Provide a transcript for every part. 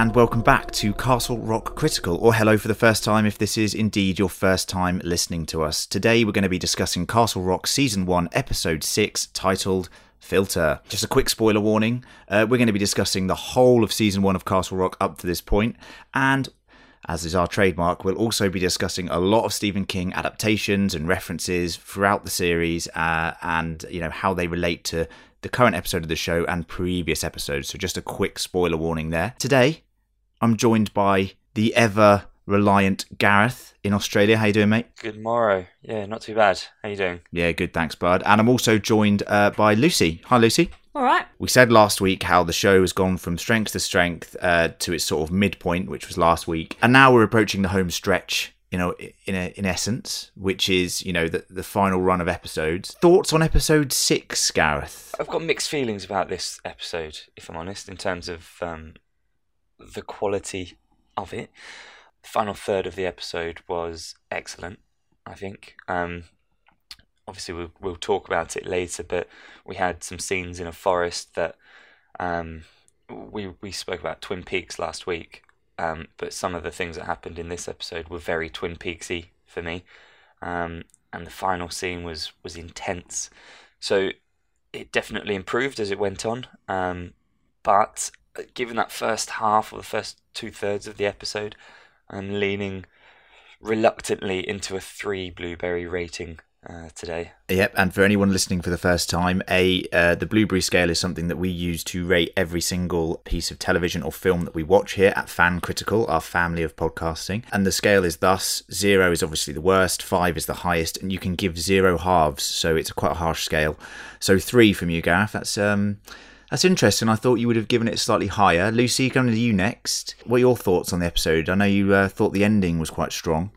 And welcome back to Castle Rock Critical, or hello for the first time if this is indeed your first time listening to us. Today we're going to be discussing Castle Rock Season 1, Episode 6, titled Filter. Just a quick spoiler warning uh, we're going to be discussing the whole of Season 1 of Castle Rock up to this point, and as is our trademark, we'll also be discussing a lot of Stephen King adaptations and references throughout the series, uh, and you know how they relate to the current episode of the show and previous episodes. So just a quick spoiler warning there. Today, I'm joined by the ever reliant Gareth in Australia. How you doing, mate? Good morrow. Yeah, not too bad. How you doing? Yeah, good. Thanks, bud. And I'm also joined uh, by Lucy. Hi, Lucy. All right. We said last week how the show has gone from strength to strength uh, to its sort of midpoint, which was last week, and now we're approaching the home stretch. You know, in a, in essence, which is you know the the final run of episodes. Thoughts on episode six, Gareth? I've got mixed feelings about this episode, if I'm honest, in terms of um, the quality of it. The final third of the episode was excellent, I think. Um, obviously, we'll, we'll talk about it later, but we had some scenes in a forest that um, we we spoke about Twin Peaks last week, um, but some of the things that happened in this episode were very Twin Peaksy for me, um, and the final scene was was intense. So it definitely improved as it went on, um, but given that first half or the first two thirds of the episode, I'm leaning reluctantly into a three blueberry rating uh, today. Yep, and for anyone listening for the first time, a uh, the blueberry scale is something that we use to rate every single piece of television or film that we watch here at Fan Critical, our family of podcasting. And the scale is thus: zero is obviously the worst, five is the highest, and you can give zero halves, so it's quite a harsh scale. So three from you, Gareth. That's um. That's interesting. I thought you would have given it slightly higher. Lucy, coming to you next. What are your thoughts on the episode? I know you uh, thought the ending was quite strong.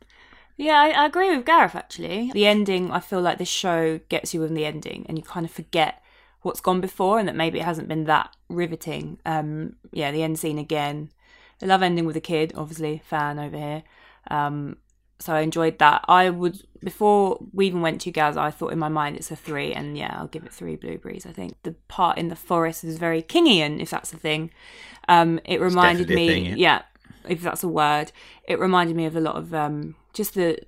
Yeah, I, I agree with Gareth actually. The ending, I feel like this show gets you in the ending and you kind of forget what's gone before and that maybe it hasn't been that riveting. Um, yeah, the end scene again. I love ending with a kid, obviously, fan over here. Um, so I enjoyed that. I would before we even went to Gaz, I thought in my mind it's a three, and yeah, I'll give it three blueberries. I think the part in the forest is very Kingian, if that's a thing. Um, it reminded me, thing, yeah. yeah. if that's a word, it reminded me of a lot of um, just the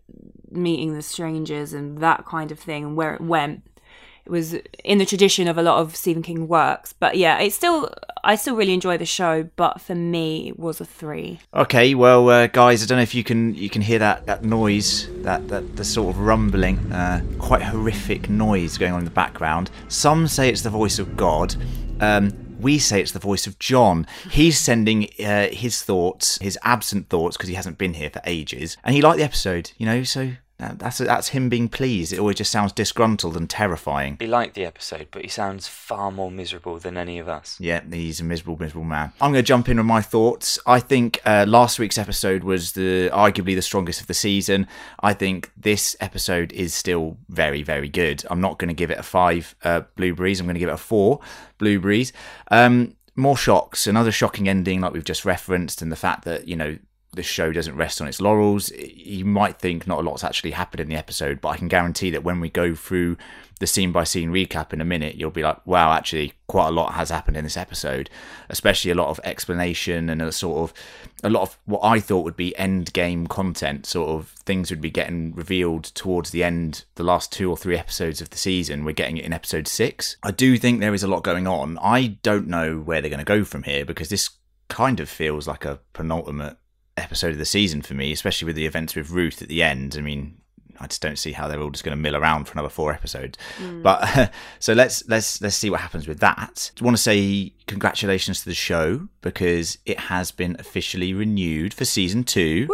meeting the strangers and that kind of thing, and where it went. It was in the tradition of a lot of Stephen King works, but yeah, it's still I still really enjoy the show, but for me, it was a three. Okay, well, uh, guys, I don't know if you can you can hear that that noise, that that the sort of rumbling, uh, quite horrific noise going on in the background. Some say it's the voice of God. Um, we say it's the voice of John. He's sending uh, his thoughts, his absent thoughts, because he hasn't been here for ages, and he liked the episode, you know. So that's that's him being pleased. It always just sounds disgruntled and terrifying. He liked the episode, but he sounds far more miserable than any of us. Yeah, he's a miserable, miserable man. I'm going to jump in with my thoughts. I think uh, last week's episode was the arguably the strongest of the season. I think this episode is still very, very good. I'm not going to give it a five uh, blueberries. I'm going to give it a four blueberries. Um, more shocks, another shocking ending, like we've just referenced, and the fact that you know the show doesn't rest on its laurels. You might think not a lot's actually happened in the episode, but I can guarantee that when we go through the scene by scene recap in a minute, you'll be like, wow, actually, quite a lot has happened in this episode, especially a lot of explanation and a sort of a lot of what I thought would be end game content, sort of things would be getting revealed towards the end, the last two or three episodes of the season. We're getting it in episode six. I do think there is a lot going on. I don't know where they're going to go from here because this kind of feels like a penultimate episode of the season for me, especially with the events with Ruth at the end. I mean, I just don't see how they're all just going to mill around for another four episodes. But so let's let's let's see what happens with that. I want to say congratulations to the show because it has been officially renewed for season two.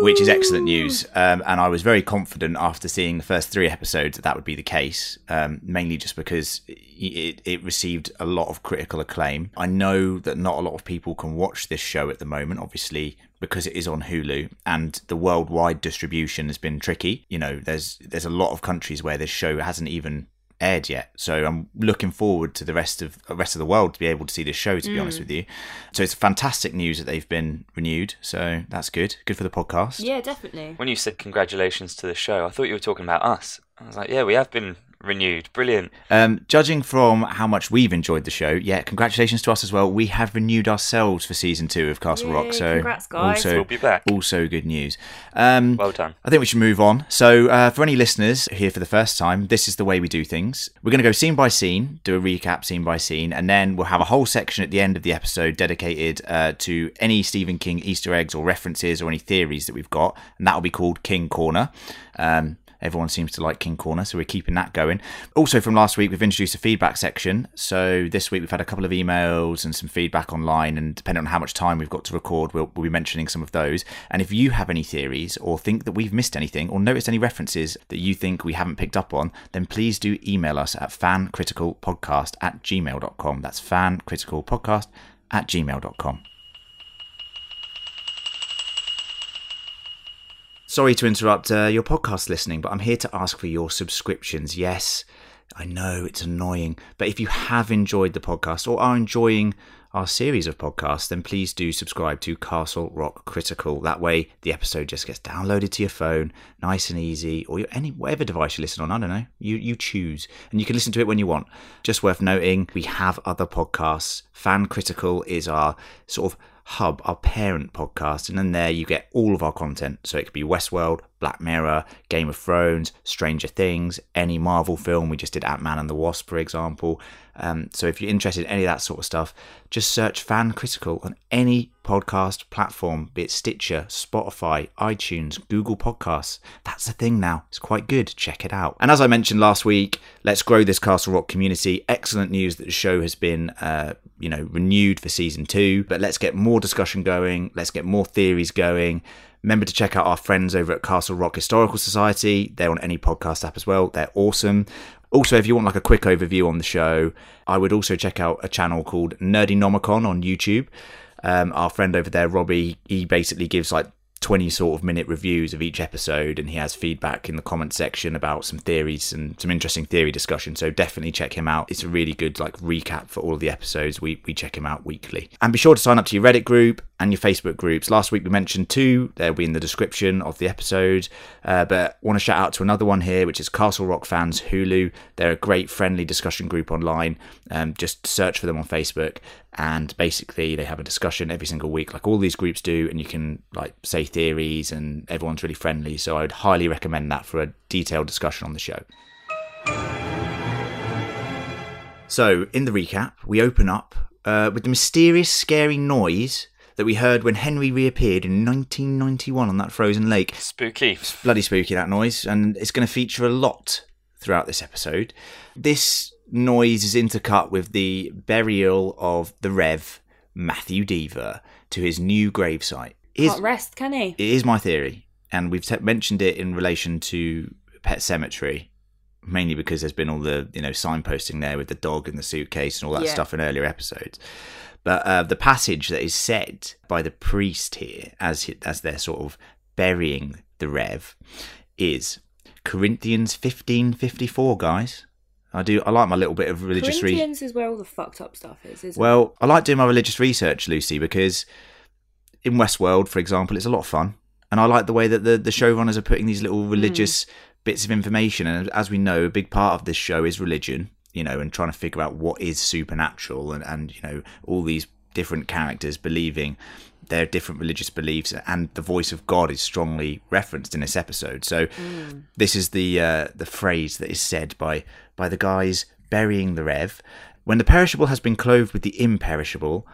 Which is excellent news, um, and I was very confident after seeing the first three episodes that that would be the case. Um, mainly just because it, it received a lot of critical acclaim. I know that not a lot of people can watch this show at the moment, obviously because it is on Hulu and the worldwide distribution has been tricky. You know, there's there's a lot of countries where this show hasn't even aired yet. So I'm looking forward to the rest of the rest of the world to be able to see this show. To be honest mm. with you, so it's fantastic news that they've been renewed. So that's good. Good for the podcast. Yeah, definitely. When you said congratulations to the show, I thought you were talking about us. I was like, yeah, we have been renewed. Brilliant. Um, judging from how much we've enjoyed the show, yeah, congratulations to us as well. We have renewed ourselves for season two of Castle Yay, Rock. So congrats, guys. also We'll be back. also good news. Um, Well done. I think we should move on. So, uh, for any listeners here for the first time, this is the way we do things. We're going to go scene by scene, do a recap scene by scene, and then we'll have a whole section at the end of the episode dedicated uh, to any Stephen King Easter eggs or references or any theories that we've got, and that will be called King Corner. Um, Everyone seems to like King Corner, so we're keeping that going. Also, from last week, we've introduced a feedback section. So this week, we've had a couple of emails and some feedback online, and depending on how much time we've got to record, we'll, we'll be mentioning some of those. And if you have any theories or think that we've missed anything or noticed any references that you think we haven't picked up on, then please do email us at fancriticalpodcast at gmail.com. That's fancriticalpodcast at gmail.com. Sorry to interrupt uh, your podcast listening, but I'm here to ask for your subscriptions. Yes, I know it's annoying, but if you have enjoyed the podcast or are enjoying our series of podcasts, then please do subscribe to Castle Rock Critical. That way, the episode just gets downloaded to your phone, nice and easy, or your, any whatever device you listen on. I don't know. You you choose, and you can listen to it when you want. Just worth noting, we have other podcasts. Fan Critical is our sort of hub, our parent podcast, and then there you get all of our content. So it could be Westworld, Black Mirror, Game of Thrones, Stranger Things, any Marvel film. We just did Ant Man and the Wasp, for example. Um, so if you're interested in any of that sort of stuff, just search Fan Critical on any podcast platform, be it Stitcher, Spotify, iTunes, Google Podcasts. That's the thing now. It's quite good. Check it out. And as I mentioned last week, let's grow this Castle Rock community. Excellent news that the show has been, uh, you know, renewed for season two. But let's get more discussion going. Let's get more theories going. Remember to check out our friends over at Castle Rock Historical Society. They're on any podcast app as well. They're awesome. Also, if you want like a quick overview on the show, I would also check out a channel called Nerdy Nomicon on YouTube. Um, our friend over there, Robbie, he basically gives like 20 sort of minute reviews of each episode and he has feedback in the comment section about some theories and some interesting theory discussion. So definitely check him out. It's a really good like recap for all of the episodes. We, we check him out weekly. And be sure to sign up to your reddit group and your facebook groups. Last week we mentioned two. They'll be in the description of the episode. Uh, but want to shout out to another one here which is castle rock fans hulu. They're a great friendly discussion group online. Um, just search for them on facebook and basically they have a discussion every single week like all these groups do and you can like say theories and everyone's really friendly. So i would highly recommend that for a detailed discussion on the show. So in the recap we open up uh, with the mysterious scary noise that we heard when henry reappeared in 1991 on that frozen lake Spooky. bloody spooky that noise and it's going to feature a lot throughout this episode this noise is intercut with the burial of the rev matthew deaver to his new gravesite Is Can't rest, can he? it is my theory and we've te- mentioned it in relation to Pet Sematary mainly because there's been all the you know signposting there with the dog and the suitcase and all that Yeah. stuff in earlier episodes but uh, the passage that is said by the priest here as as they're sort of burying the rev is corinthians 1554 guys i do i like my little bit of religious research Corinthians is where all the fucked up stuff is, isn't well, I like doing my religious research, Lucy, because in Westworld, for example, it's a lot of fun. And I like the way that the, the showrunners are putting these little religious bits of information. And as we know, a big part of this show is religion, you know, and trying to figure out what is supernatural and, and you know, all these different characters believing their different religious beliefs and the voice of God is strongly referenced in this episode. So this is the uh, the phrase that is said by by the guys burying the rev. When the perishable has been clothed with the imperishable,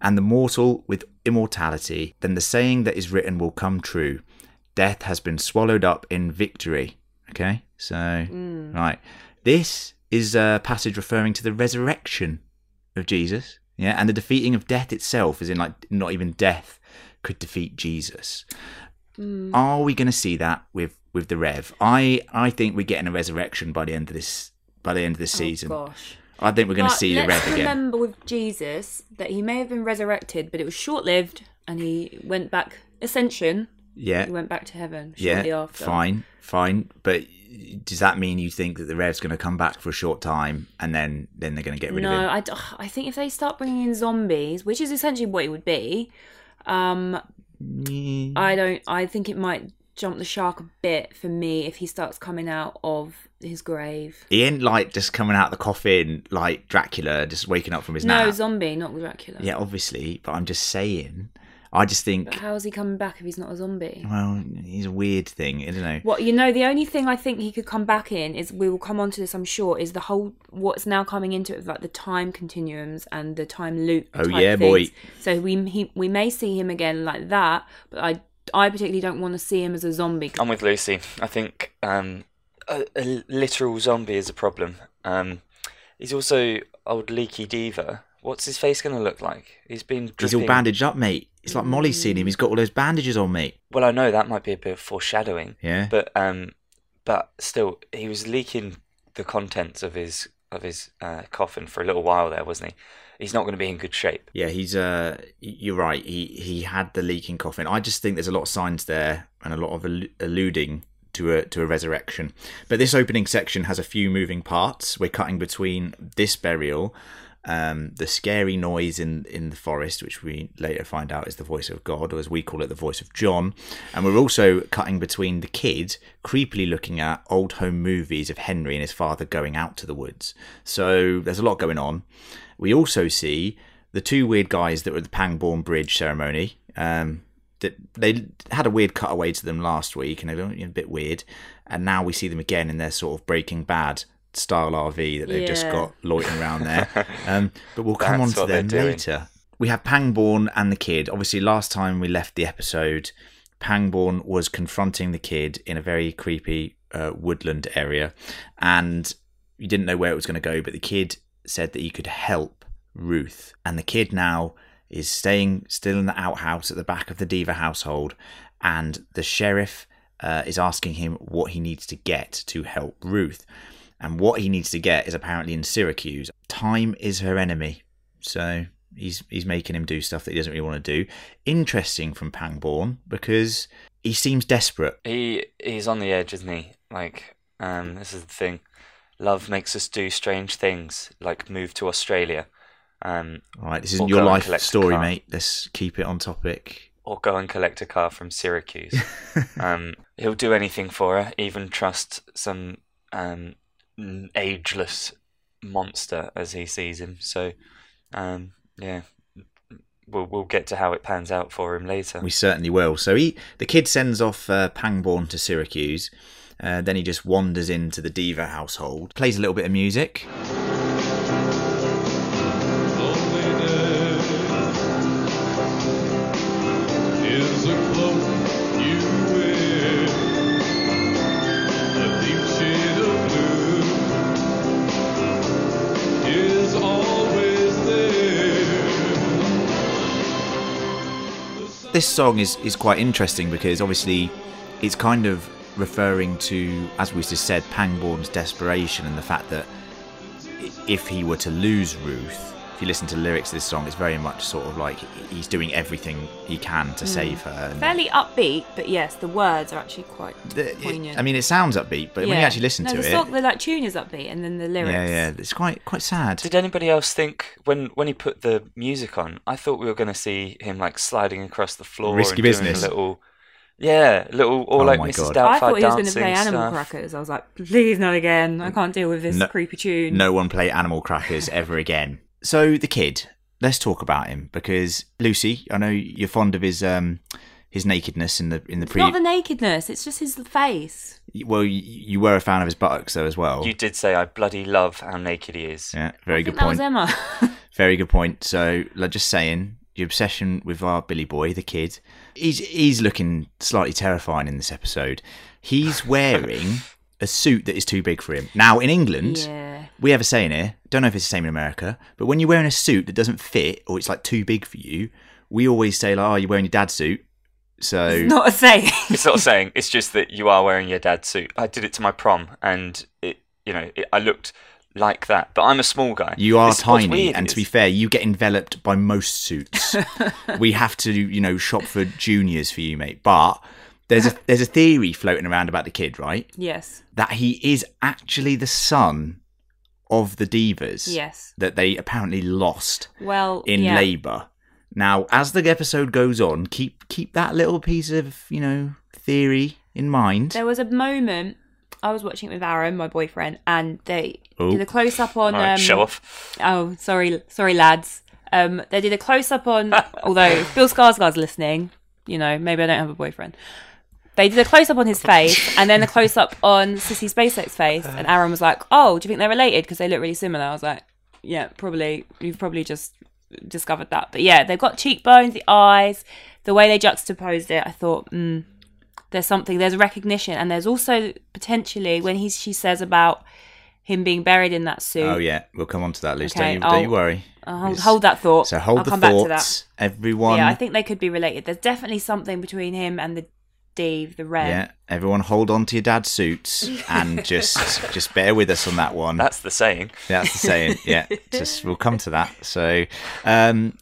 and the mortal with immortality, then the saying that is written will come true. Death has been swallowed up in victory. Okay, so right, this is a passage referring to the resurrection of Jesus. Yeah, and the defeating of death itself, is in like not even death could defeat Jesus. Hmm. Are we going to see that with with the Rev? I I think we're getting a resurrection by the end of this by the end of this Oh, season. gosh. I think we're going to see the Rev again. remember with Jesus that he may have been resurrected, but it was short lived, and he went back ascension. Yeah, He went back to heaven shortly yeah, after. fine, fine. But does that mean you think that the Rev's going to come back for a short time and then then they're going to get rid No, of him? I, d- I think if they start bringing in zombies, which is essentially what it would be, um, Mm, I don't. I think it might jump the shark a bit for me if he starts coming out of his grave. He ain't like just coming out the coffin like Dracula, just waking up from his No, nap. No, zombie, not Dracula. Yeah, obviously, but I'm just saying. I just think, But how's he coming back if he's not a zombie? well, he's a weird thing. I don't know. What you know, the only thing I think he could come back in is we will come on to this, I'm sure, is the whole what's now coming into it, like the time continuums and the time loop. Oh, type yeah, boy. So we he, we may see him again like that, but I I particularly don't want to see him as a zombie. I'm with Lucy. I think um, a, a literal zombie is a problem. Um, he's also old leaky Deaver. What's his face going to look like? He's been He's all bandaged up, mate. It's like Molly's seen him. He's got all those bandages on, mate. Well, I know that might be a bit of foreshadowing, Yeah. but um, but still, he was leaking the contents of his of his uh, coffin for a little while there, wasn't he? He's not going to be in good shape. Yeah, he's uh you're right. He he had the leaking coffin. I just think there's a lot of signs there and a lot of allu- alluding to a to a resurrection. But this opening section has a few moving parts. We're cutting between this burial um, the scary noise in in the forest, which we later find out is the voice of God, or as we call it, the voice of John. And we're also cutting between the kid creepily looking at old home movies of Henry and his father going out to the woods. So there's a lot going on. We also see the two weird guys that were at the Pangborn Bridge ceremony. Um, that they had a weird cutaway to them last week, and they were a bit weird. And now we see them again in their sort of Breaking Bad style RV that they've just got loitering around there. Um, but we'll come on to what they're them later. We have Pangborn and the kid. Obviously, last time we left the episode, Pangborn was confronting the kid in a very creepy uh, woodland area, and you didn't know where it was going to go. But the kid said that he could help Ruth, and the kid now is staying still in the outhouse at the back of the Deaver household, and the sheriff uh, is asking him what he needs to get to help Ruth. And what he needs to get is apparently in Syracuse. Time is her enemy. So he's he's making him do stuff that he doesn't really want to do. Interesting from Pangborn because he seems desperate. He he's on the edge, isn't he? Like, um, this is the thing. Love makes us do strange things, like move to Australia, um, All right, this isn't your life story, mate. Let's keep it on topic. or go and collect a car from Syracuse. um, he'll do anything for her, even trust some um, ageless monster as he sees him. So, um, yeah, we'll we'll get to how it pans out for him later. We certainly will. So he, the kid sends off uh, Pangborn to Syracuse. Uh, then he just wanders into the Deaver household, plays a little bit of music. This song is, is quite interesting because obviously it's kind of referring to, as we just said, Pangborn's desperation and the fact that if he were to lose Ruth, if you listen to the lyrics of this song, it's very much sort of like he's doing everything he can to hmm. save her. and- Fairly upbeat, but yes, the words are actually quite the- it- poignant. I mean, it sounds upbeat, but when you actually listen no, to the it, song, the like tune is upbeat, and then the lyrics. yeah, yeah, it's quite quite sad. Did anybody else think when when he put the music on? I thought we were going to see him like sliding across the floor, Risky and doing business. a little, yeah, little or Oh like my Mrs. God. I thought he was going to play Animal stuff. Crackers. I was like, please not again. I can't deal with this No- creepy tune. no one play Animal Crackers ever again. So the kid, let's talk about him because Lucy, I know you're fond of his um his nakedness in the in the It's pre. not the nakedness. It's just his face. well, you, you were a fan of his buttocks though as well. You did say I bloody love how naked he is. yeah, very I good think that point. was Emma. Very good point. So, like just saying, your obsession with our Billy Boy, the kid, he's he's looking slightly terrifying in this episode. He's wearing a suit that is too big for him. Now, in England, yeah. We have a saying here. Don't know if it's the same in America, but when you're wearing a suit that doesn't fit or it's like too big for you, we always say like, "Oh, you're wearing your dad's suit." So it's Not a saying. It's not saying. It's just that you are wearing your dad's suit. I did it to my prom, and it, you know, it, I looked like that. But I'm a small guy. you are It's- tiny, and to be fair, you get enveloped by most suits. we have to, you know, shop for juniors for you, mate. But there's a there's a theory floating around about the kid, right? yes. That he is actually the son of the Deavers Yes. that they apparently lost Well, in yeah. labour. Now, as the episode goes on, keep keep that little piece of you know theory in mind? There was a moment I was watching it with Aaron, my boyfriend, and they Oh. did a close up on. All right, um, show off. Oh, sorry, sorry, lads. Um, they did a close up on. although if Bill Skarsgård's listening, you know, maybe I don't have a boyfriend. They did a close up on his face and then a close up on Sissy Spacek's face, and Aaron was like, "Oh, do you think they're related? Because they look really similar." I was like, "Yeah, probably. You've probably just discovered that." But yeah, they've got cheekbones, the eyes, the way they juxtaposed it. I thought, mm, there's something. There's recognition, and there's also potentially when he she says about him being buried in that suit. Oh yeah, we'll come on to that, Liz. Okay, don't, you, don't you worry. Hold, hold that thought. So hold I'll the come back to that. thoughts, everyone. Yeah, I think they could be related. There's definitely something between him and the Steve, the Red. Yeah, everyone, hold on to your dad's suits and just just bear with us on that one. That's the saying. That's the saying. Yeah, just we'll come to that. So, um,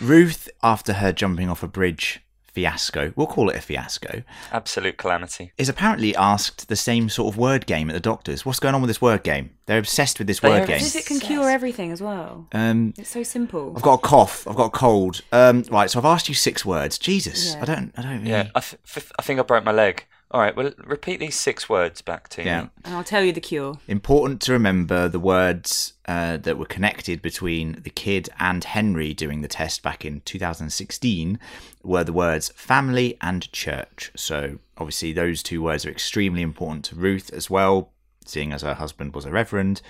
Ruth, after her jumping off a bridge fiasco, we'll call it a fiasco, Absolute calamity. is apparently asked the same sort of word game at the doctor's. What's going on with this word game? They're obsessed with this They word game. Because it can cure everything as well. Um, It's so simple. I've got a cough. I've got a cold. Um, right, so I've asked you six words. Jesus, Yeah. I don't, I don't. Really... Yeah, I, th- th- I think I broke my leg. All right, well, repeat these six words back to Yeah. me. And I'll tell you the cure. Important to remember the words uh, that were connected between the kid and Henry doing the test back in 2016 were the words family and church. So, obviously, those two words are extremely important to Ruth as well, seeing as her husband was a reverend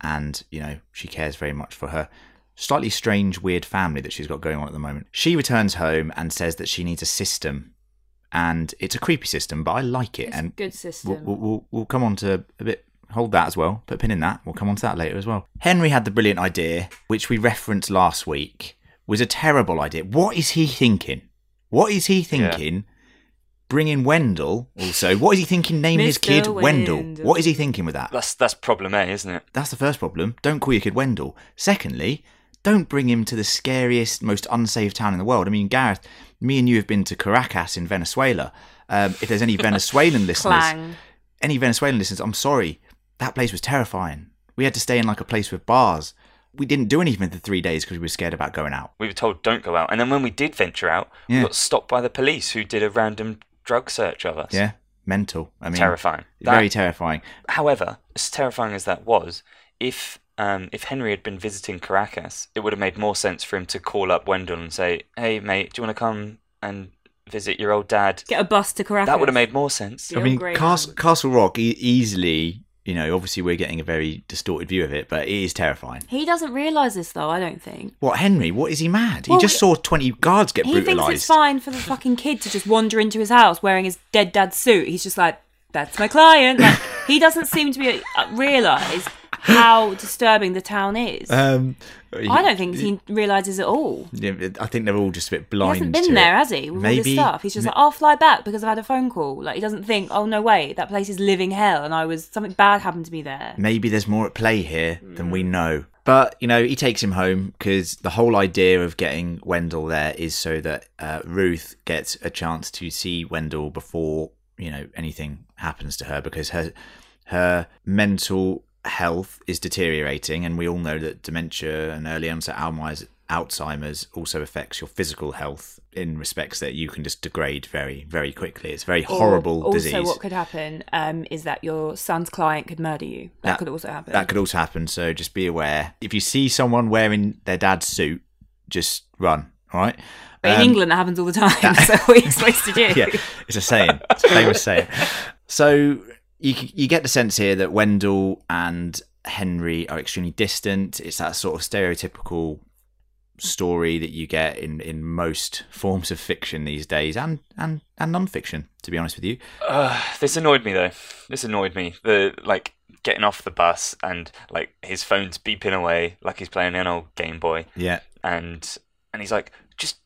and, you know, she cares very much for her slightly strange, weird family that she's got going on at the moment. She returns home and says that she needs a system. And it's a creepy system, but I like it. It's and a good system. We'll, we'll, we'll, we'll come on to a bit. Hold that as well. Put a pin in that. We'll come on to that later as well. Henry had the brilliant idea, which we referenced last week, was a terrible idea. What is he thinking? What is he thinking? Bringing Wendell also. What is he thinking? Name his kid Wendell. Wendell. What is he thinking with that? That's that's problem A, isn't it? That's the first problem. Don't call your kid Wendell. Secondly, don't bring him to the scariest, most unsafe town in the world. I mean, Gareth, me and you have been to Caracas in Venezuela. Um, if there's any Venezuelan listeners, any Venezuelan listeners, I'm sorry, that place was terrifying. We had to stay in like a place with bars. We didn't do anything for three days because we were scared about going out. We were told don't go out, and then when we did venture out, Yeah. we got stopped by the police who did a random drug search of us. Yeah, mental. I mean, terrifying. Very That- terrifying. However, as terrifying as that was, if um, if Henry had been visiting Caracas, it would have made more sense for him to call up Wendell and say, "Hey, mate, do you want to come and visit your old dad?" Get a bus to Caracas. That would have made more sense. The I mean, grey Castle. Castle Rock e- easily. You know, obviously we're getting a very distorted view of it, but it is terrifying. He doesn't realise this though, I don't think. What Henry? What is he mad? He Well, just saw twenty guards get He thinks it's fine for the fucking kid to just wander into his house wearing his dead dad's suit. He's just like, that's my client. Like, he doesn't seem to be uh, realise how disturbing the town is. Um, I don't think he realises at all. Yeah, I think they're all just a bit blind. He hasn't been there, it. has he? With all this stuff. He's just like, I'll fly back because I've had a phone call. Like, he doesn't think, oh, no, wait, that place is living hell and I was, something bad happened to me there. maybe there's more at play here than Mm. we know. But, you know, he takes him home because the whole idea of getting Wendell there is so that uh, Ruth gets a chance to see Wendell before, you know, anything happens to her because her her mental health is deteriorating and we all know that dementia and early onset Alzheimer's also affects your physical health in respects that you can just degrade very, very quickly. It's a very Or horrible also, disease. what could happen um, is that your son's client could murder you. That, That- could also happen. That could also happen, so just be aware. If you see someone wearing their dad's suit, just run, all right? But in Um, England, that happens all the time. so what are you supposed to do? yeah, it's a saying. It's a famous saying. So you you get the sense here that Wendell and Henry are extremely distant. It's that sort of stereotypical story that you get in, in most forms of fiction these days and, and, and non-fiction, to be honest with you. Uh, this annoyed me though. This annoyed me. The like getting off the bus and like his phone's beeping away like he's playing an old Game Boy, Yeah, and and he's like, just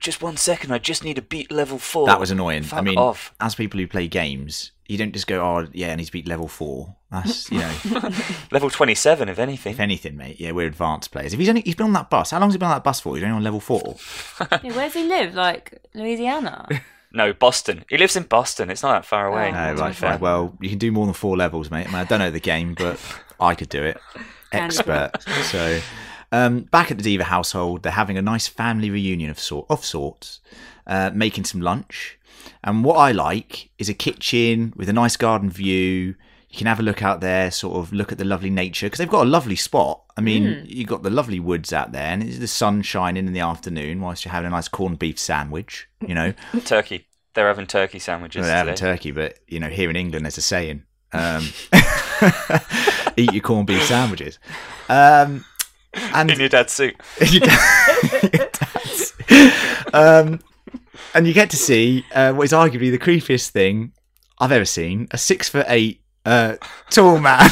just one second, I just need to beat level four. that was annoying. I mean, off. as people who play games, you don't just go, oh, yeah, I need to beat level four. That's, you know... Level twenty seven, if anything. If anything, mate, yeah, we're advanced players. If he's only he's been on that bus, how long's he been on that bus for? He's only on level four. Yeah, does he live? Like Louisiana? No, Boston. He lives in Boston. It's not that far away. Oh, No, right, fair. Well, you can do more than four levels, mate. I, mean, I don't know the game, but I could do it. Expert. so, um, back at the Deaver household, they're having a nice family reunion of sort of sorts, uh, making some lunch. And what I like is a kitchen with a nice garden view. You can have a look out there, sort of look at the lovely nature because they've got a lovely spot. I mean, you've got the lovely woods out there, and it's the sun shining in the afternoon whilst you're having a nice corned beef sandwich. You know, Turkey. They're having turkey sandwiches. well, they're having turkey, but you know, here in England, there's a saying: um, "Eat your corned beef sandwiches." Um, and in your dad's suit. you um, and you get to see uh, what is arguably the creepiest thing I've ever seen: a six foot eight uh, tall man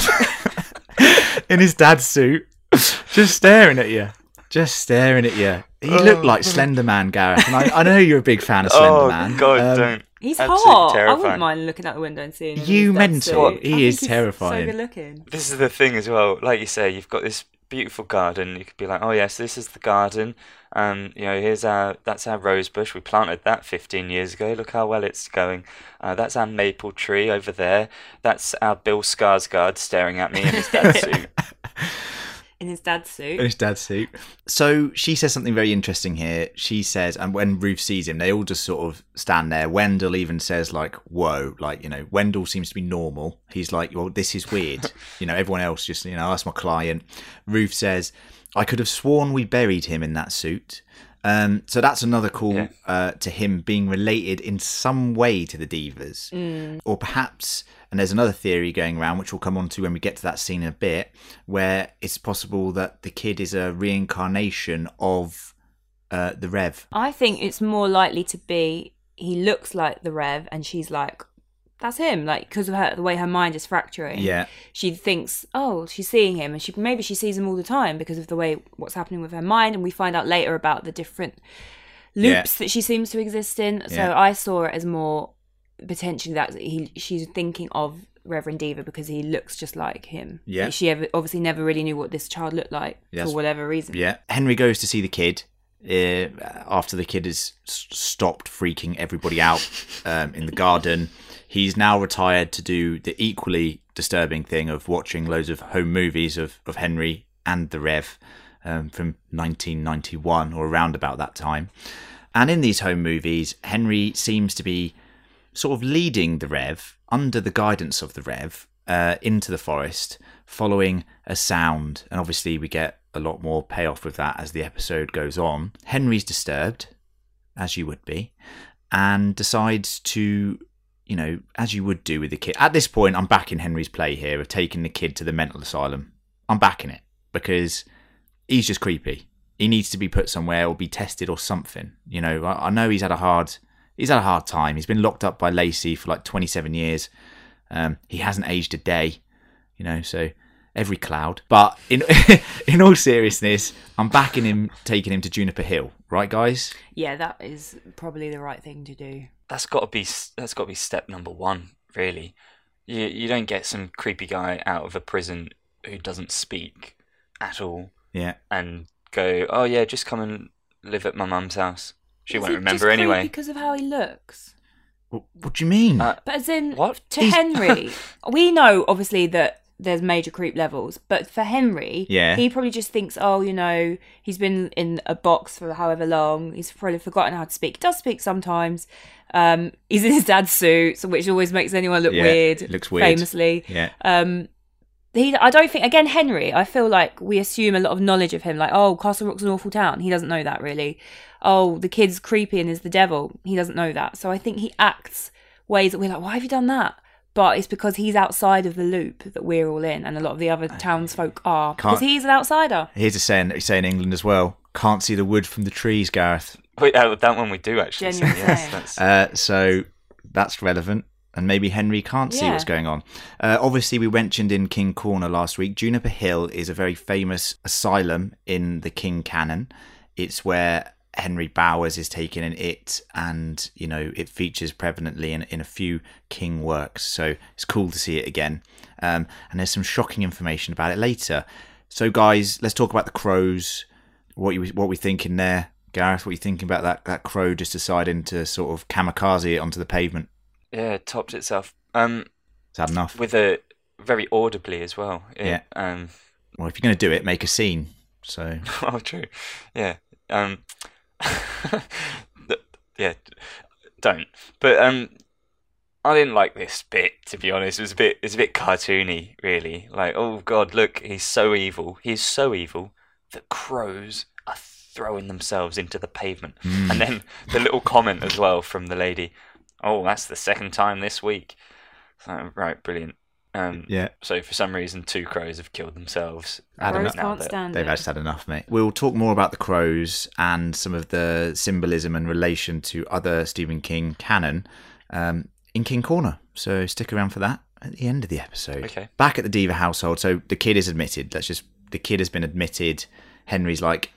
in his dad's suit, just staring at you, just staring at you. He looked like Slender Man, Gareth, and I, I know you're a big fan of Slender Oh Man. God, Um, don't. He's Absolutely hot. I wouldn't mind looking out the window and seeing him. You his dad's mental. He I is think he's terrifying. So good looking. This is the thing as well. Like you say, you've got this beautiful garden. You could be like, oh yes, this is the garden. Um, you know, here's our that's our rose bush. We planted that 15 years ago. Look how well it's going. Uh, that's our maple tree over there. That's our Bill Skarsgård staring at me in his dad's suit. In his dad's suit. in his dad's suit. So she says something very interesting here. She says, and when Ruth sees him, they all just sort of stand there. Wendell even says, like, whoa, like, you know, Wendell seems to be normal. He's like, well, this is weird. you know, everyone else just, you know, that's my client. Ruth says, I could have sworn we buried him in that suit. Um, so that's another call Yeah. uh, to him being related in some way to the Deavers, or perhaps. And there's another theory going around, which we'll come on to when we get to that scene in a bit, where it's possible that the kid is a reincarnation of uh, the Rev. I think it's more likely to be he looks like the Rev, and she's like, "That's him." Like because of her, the way her mind is fracturing. Yeah, She thinks, "Oh, she's seeing him," and she maybe she sees him all the time because of the way what's happening with her mind. And we find out later about the different loops that she seems to exist in. So Yeah. I saw it as more potentially that he she's thinking of Reverend Deaver because he looks just like him. Yeah. She ever, obviously never really knew what this child looked like Yes. for whatever reason. yeah. Henry goes to see the kid uh, after the kid has stopped freaking everybody out um, in the garden. He's now retired to do the equally disturbing thing of watching loads of home movies of, of Henry and the Rev um, from 1991 or around about that time. And in these home movies, Henry seems to be sort of leading the Rev under the guidance of the Rev uh, into the forest, following a sound. And obviously, we get a lot more payoff with that as the episode goes on. Henry's disturbed, as you would be, and decides to, you know, as you would do with the kid. At this point, I'm backing Henry's play here of taking the kid to the mental asylum. I'm backing it because he's just creepy. He needs to be put somewhere or be tested or something. You know, I, I know he's had a hard he's had a hard time. He's been locked up by Lacey for like 27 years. Um, he hasn't aged a day, you know, so every cloud. But in in all seriousness, I'm backing him, taking him to Juniper Hill, right, guys? Yeah, that is probably the right thing to do. That's got to be that's got to be step number one. Really, you you don't get some creepy guy out of a prison who doesn't speak at all Yeah, and go, oh yeah, just come and live at my mum's house. She Is won't it remember just creepy anyway. because of how he looks. what, what do you mean? Uh, But as in, What? to He's- Henry, we know obviously that there's major creep levels, but for Henry, Yeah. he probably just thinks, oh, you know, he's been in a box for however long. He's probably forgotten how to speak. He does speak sometimes. Um, he's in his dad's suit, so- which always makes anyone look Yeah, weird. it looks weird. Famously, yeah, um, he, I don't think again Henry. I feel like we assume a lot of knowledge of him, like oh, Castle Rock's an awful town. He doesn't know that really. Oh, the kid's creepy and is the devil. He doesn't know that. So I think he acts ways that we're like, why have you done that? But it's because he's outside of the loop that we're all in, and a lot of the other townsfolk are because Can't- he's an outsider. here's a saying that we say in England as well. Can't see the wood from the trees, Gareth. Wait, uh, that one we do actually. Genuine say, yes, saying. that's, Uh, so that's relevant. And maybe Henry can't see Yeah. what's going on. Uh, obviously, we mentioned in King Corner last week, Juniper Hill is a very famous asylum in the King canon. It's where Henry Bowers is taken in it, and you know it features prevalently in, in a few King works. So it's cool to see it again. Um, and there's some shocking information about it later. So, guys, let's talk about the crows. What you what we thinking there, Gareth? What you thinking about that that crow just deciding to sort of kamikaze it onto the pavement? yeah, it topped itself. Um, enough? with a very audibly as well. It, Yeah. Um, Well, if you're going to do it, make a scene. So oh, true. Yeah. Um, yeah. don't. But um, I didn't like this bit to be honest. It was a bit, it's a bit cartoony, really. Like, oh god, look, he's so evil. He's so evil that crows are throwing themselves into the pavement. And then the little comment as well from the lady. Oh, that's the second time this week. So, right, brilliant. Um, Yeah. So for some reason, two crows have killed themselves. Adam, crows can't that- stand They've it. just had enough, mate. We'll talk more about the crows and some of the symbolism and relation to other Stephen King canon um, in King Corner. So stick around for that at the end of the episode. Okay. Back at the Deaver household. So the kid is admitted. Let's just. The kid has been admitted. Henry's like,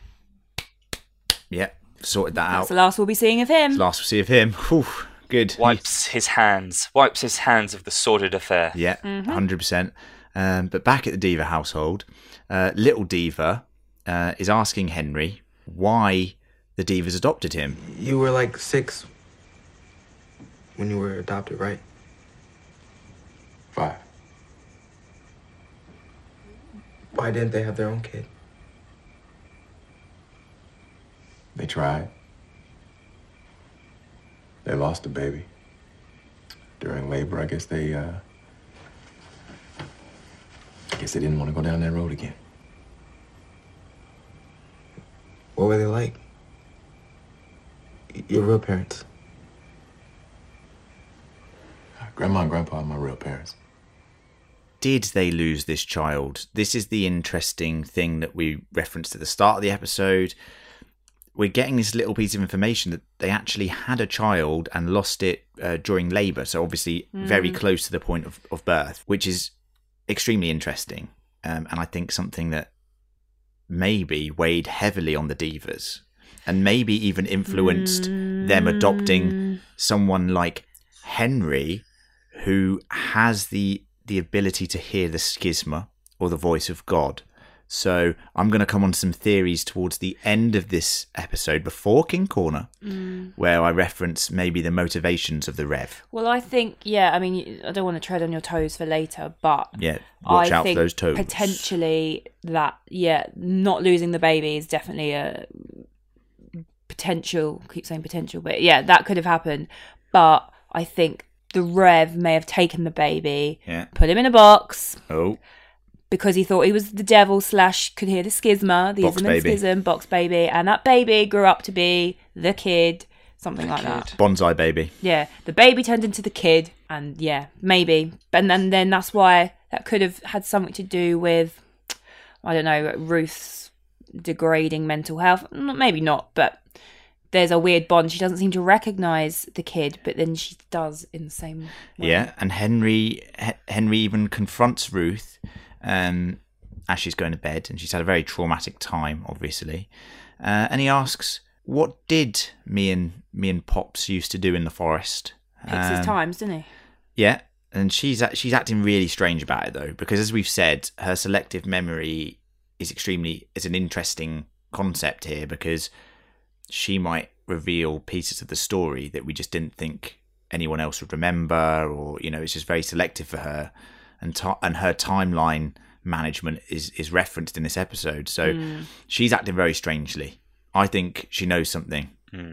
yeah, sorted that That's out. That's the last we'll be seeing of him. Last we see of him. Whew, good. Wipes his hands. Wipes his hands of the sordid affair. Yeah, 100%. Um, but back at the Deaver household, uh, little Deaver uh, is asking Henry why the Deavers adopted him. You were like six when you were adopted, right? Five. Why didn't they have their own kid? They tried. They lost a baby. During labor, I guess they, uh. I guess they didn't want to go down that road again. What were they like? Your real parents. Grandma and Grandpa are my real parents. Did they lose this child? This is the interesting thing that we referenced at the start of the episode. We're getting this little piece of information that they actually had a child and lost it uh, during labour. So, obviously, very close to the point of, of birth, which is extremely interesting. Um, and I think something that maybe weighed heavily on the Deavers and maybe even influenced them adopting someone like Henry, who has the the ability to hear the schisma or the voice of God. So I'm going to come on to some theories towards the end of this episode before King Corner, mm. where I reference maybe the motivations of the Rev. Well, I think, yeah, I mean, I don't want to tread on your toes for later, but Yeah, watch I out for those toes. potentially that, yeah, not losing the baby is definitely a potential. Keep saying potential, but yeah, that could have happened. But I think the Rev may have taken the baby, Yeah. put him in a box Oh, because he thought he was the devil slash could hear the schisma, the Box ism and baby. schism, box baby, and that baby grew up to be the kid, something like that. Kid. bonsai baby. Yeah, the baby turned into the kid, and yeah, maybe, and then then that's why that could have had something to do with, I don't know, Ruth's degrading mental health. Maybe not, but there's a weird bond. She doesn't seem to recognize the kid, but then she does in the same. Way. Yeah, and Henry H- Henry even confronts Ruth um, as she's going to bed, and she's had a very traumatic time, obviously. Uh, and he asks, "What did me and me and Pops used to do in the forest?" Picks Um, his times, doesn't he? Yeah, and she's she's acting really strange about it though, because as we've said, her selective memory is extremely is an interesting concept here because she might reveal pieces of the story that we just didn't think anyone else would remember, or you know, it's just very selective for her, and ti and her timeline management is is referenced in this episode, so she's acting very strangely. I think she knows something.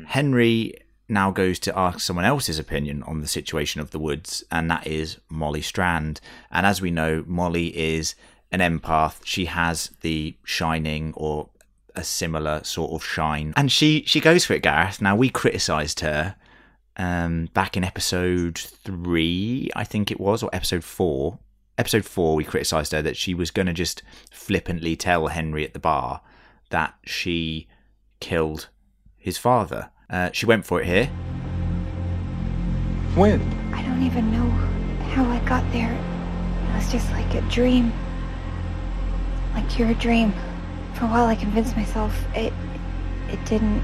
Henry now goes to ask someone else's opinion on the situation of the woods, and that is Molly Strand. And as we know, Molly is an empath. She has the shining or a similar sort of shine, and she she goes for it. Gareth. Now we criticised her um, back in episode three, I think it was, or episode four. Episode four, we criticised her that she was going to just flippantly tell Henry at the bar that she killed his father. Uh, she went for it here. When? I don't even know how I got there. It was just like a dream. Like your dream. For a while I convinced myself it it didn't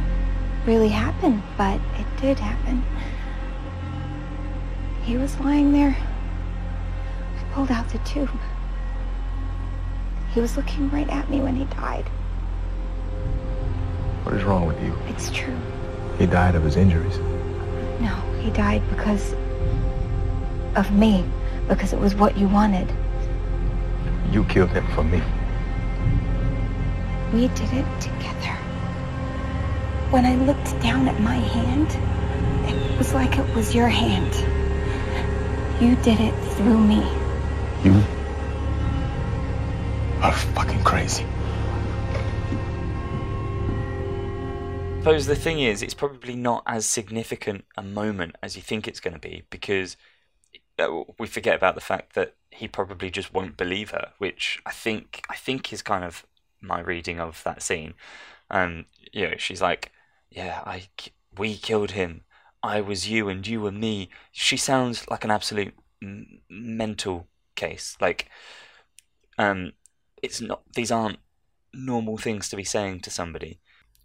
really happen, but it did happen. He was lying there. Pulled out the tube. He was looking right at me when he died. What is wrong with you? It's true. He died of his injuries. No, he died because of me. Because it was what you wanted. You killed him for me. We did it together. When I looked down at my hand, it was like it was your hand. You did it through me. You are fucking crazy. I suppose the thing is, it's probably not as significant a moment as you think it's going to be because uh, we forget about the fact that he probably just won't believe her, which I think I think is kind of my reading of that scene. Um, you know, she's like, "Yeah, I we killed him. I was you, and you were me." She sounds like an absolute mental case. Like, um, it's not. These aren't normal things to be saying to somebody.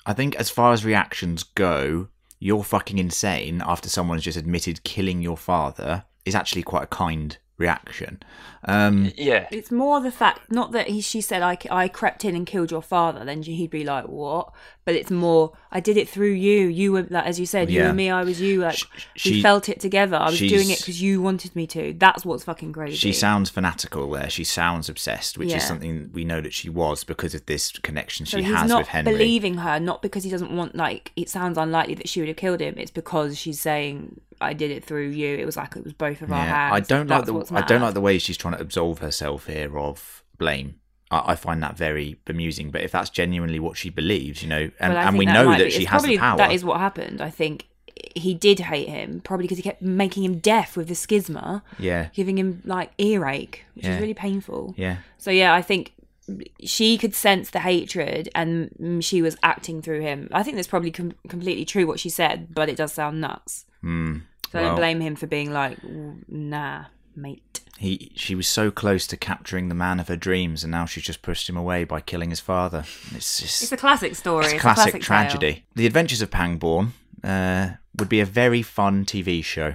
I think as far as reactions go, you're fucking insane after someone's just admitted killing your father is actually quite a kind reaction. Um, Yeah, It's more the fact, not that he, she said, I, I crept in and killed your father, then he'd be like, what? But it's more, I did it through you. You were, like, as you said, you Yeah. were me, I was you. Like, Sh- we she- felt it together. I was doing it because you wanted me to. That's what's fucking crazy. she sounds fanatical there. She sounds obsessed, which Yeah. is something we know that she was because of this connection So she he's has not with Henry. believing her, not because he doesn't want, like, it sounds unlikely that she would have killed him. It's because she's saying, I did it through you. It was like it was both of our yeah, hands. I don't like the I don't like the way she's trying to absolve herself here of blame. I, find that very bemusing. But if that's genuinely what she believes, you know, and, and we that know that be- she it's has probably, the power. That is what happened. I think he did hate him, probably because he kept making him deaf with the schisma, yeah, giving him like earache, which Yeah. is really painful. yeah. So yeah, I think she could sense the hatred, and she was acting through him. I think that's probably com- completely true what she said, but it does sound nuts. Hmm. So I don't blame him for being like, nah, mate. He, she was so close to capturing the man of her dreams, and now she's just pushed him away by killing his father. It's just It's a classic story. It's a It's classic, tale. tragedy. The Adventures of Pangborn uh, would be a very fun TV show,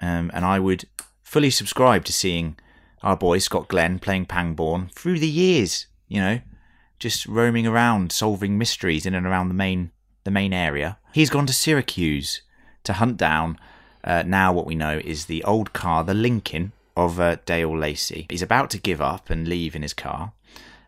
um, and I would fully subscribe to seeing our boy Scott Glenn playing Pangborn through the years. You know, just roaming around solving mysteries in and around the main the main area. He's gone to Syracuse to hunt down. Uh, now, what we know is the old car, the Lincoln of uh, Dale Lacey. He's about to give up and leave in his car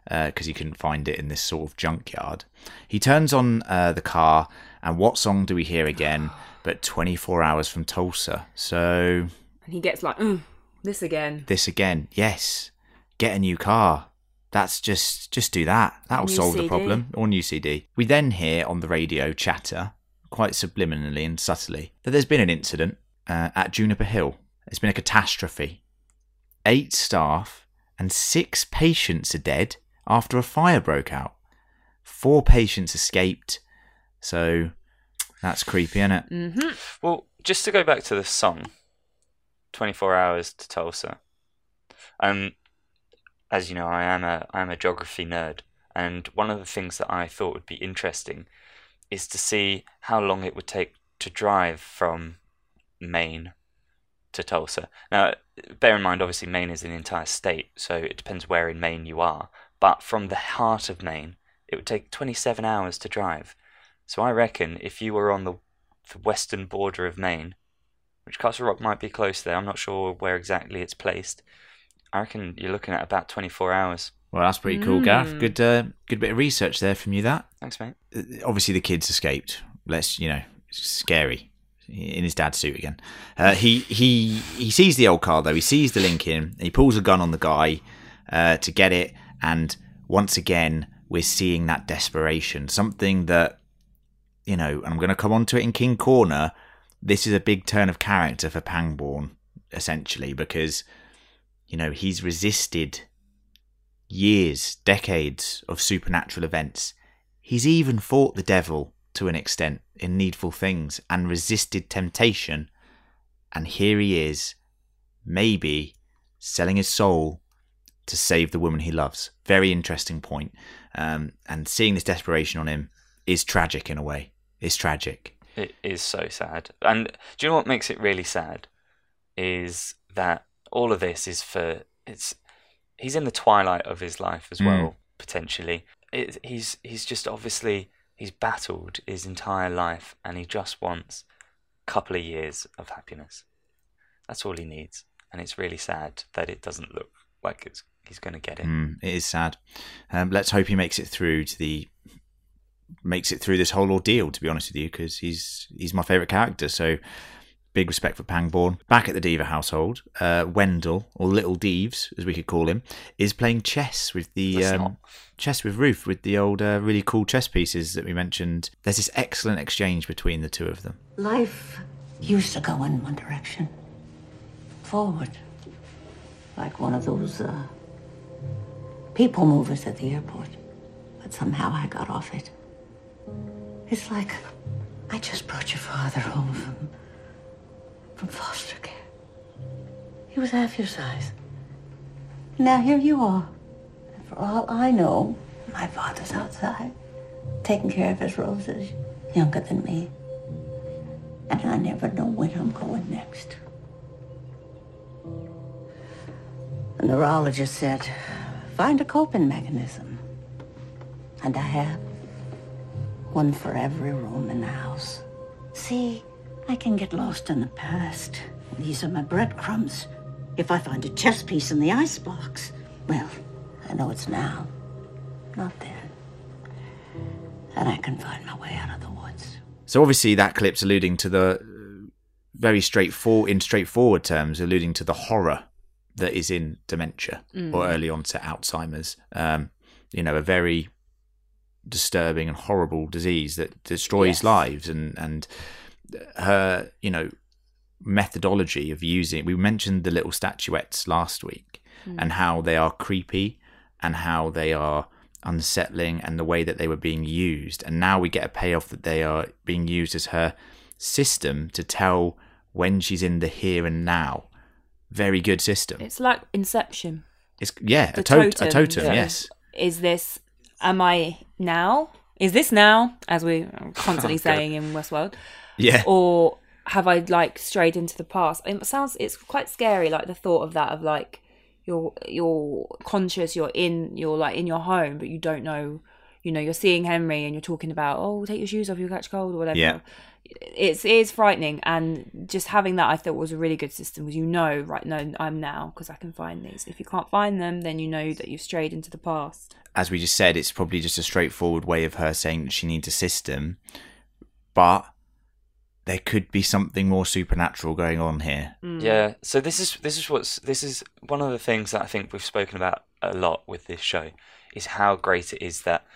because he couldn't find it in this sort of junkyard. He turns on uh, the car, and what song do we hear again? But 24 hours from Tulsa. So, And he gets like, mm, this again. this again. Yes, get a new car. That's just just do that. That'll solve the problem. Or new CD. We then hear on the radio chatter, quite subliminally and subtly, that there's been an incident uh, at Juniper Hill. It's been a catastrophe. Eight staff and six patients are dead after a fire broke out. Four patients escaped. So that's creepy, isn't it? Mm-hmm. Well, just to go back to the song, 24 Hours to Tulsa. Um, as you know, I am a I am a geography nerd, and one of the things that I thought would be interesting is to see how long it would take to drive from Maine to Tulsa. Now, bear in mind, obviously, Maine is an entire state, so it depends where in Maine you are. But from the heart of Maine, it would take 27 hours to drive. So I reckon if you were on the, the western border of Maine, which Castle Rock might be close there, I'm not sure where exactly it's placed. I reckon you're looking at about 24 hours. Well, that's pretty cool, Gav. Mm. Good, uh, good bit of research there from you. That Thanks, mate. Uh, obviously the kids escaped. Let's you know, it's scary in his dad's suit again. Uh, he he he sees the old car though. He sees the Lincoln. He pulls a gun on the guy uh, to get it, and once again we're seeing that desperation. Something that you know, and I'm going to come on to it in King Corner. This is a big turn of character for Pangborn, essentially, because you know he's resisted years, decades of supernatural events. He's even fought the devil to an extent in needful things and resisted temptation. And here he is, maybe selling his soul to save the woman he loves. Very interesting point. Um, and seeing this desperation on him is tragic in a way. It's tragic. It is so sad. And do you know what makes it really sad? Is that all of this is for it's he's in the twilight of his life as Mm. well, potentially. It, he's he's just obviously he's battled his entire life and he just wants a couple of years of happiness. That's all he needs. And it's really sad that it doesn't look like it's he's gonna get it. Mm, it is sad. Um, let's hope he makes it through to the makes it through this whole ordeal. To be honest with you, because he's he's my favorite character. So big respect for Pangborn. Back at the Deaver household, uh, Wendell, or Little Deeves, as we could call him, is playing chess with the Let's um, chess with Ruth with the old uh, really cool chess pieces that we mentioned. There's this excellent exchange between the two of them. Life used to go in one direction. Forward. Like one of those, uh, people movers at the airport. But somehow I got off it. It's like I just brought your father home from, from foster care. He was half your size. Now here you are. And for all I know, my father's outside, taking care of his roses, younger than me. And I never know when I'm going next. The neurologist said, find a coping mechanism. And I have. One for every room in the house. See, I can get lost in the past. These are my breadcrumbs. If I find a chess piece in the icebox, well, I know it's now, not then. And I can find my way out of the woods. So obviously that clip's alluding to the uh, very straightforward, in straightforward terms, alluding to the horror that is in dementia or early onset Alzheimer's. Um, you know, a very disturbing and horrible disease that destroys Yes. lives, and and her, you know, methodology of using. We mentioned the little statuettes last week hmm. and how they are creepy and how they are unsettling and the way that they were being used. And now we get a payoff that they are being used as her system to tell when she's in the here and now. Very good system. It's like Inception. It's yeah, The a, to- a totem, totem. yeah. Yes, Is this? Am I now? Is this now? As we are constantly oh, saying in Westworld, yeah, or have I like strayed into the past? It sounds. It's quite scary. Like the thought of that. Of like you're you're conscious. You're in. You're like in your home, but you don't know. You know, you're seeing Henry and you're talking about, oh, take your shoes off, you'll catch cold or whatever. Yeah. It's it is frightening, and just having that I thought was a really good system because you know, right? No, I'm now because I can find these. If you can't find them, then you know that you've strayed into the past. as we just said, it's probably just a straightforward way of her saying that she needs a system, but there could be something more supernatural going on here. Mm. Yeah. So this is this is what's this is one of the things that I think we've spoken about a lot with this show is how great it is that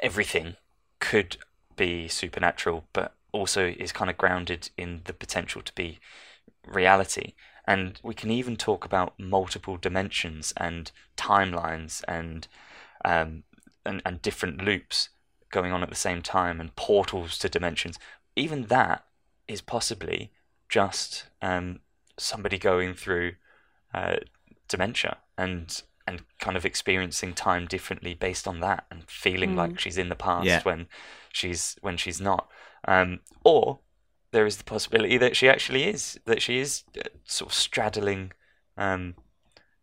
everything could be supernatural, but also is kind of grounded in the potential to be reality. And we can even talk about multiple dimensions and timelines and um, and, and different loops going on at the same time and portals to dimensions. Even that is possibly just um, somebody going through uh, dementia and and kind of experiencing time differently based on that and feeling like she's in the past Yeah. when she's when she's not. Um, or there is the possibility that she actually is that she is uh, sort of straddling um,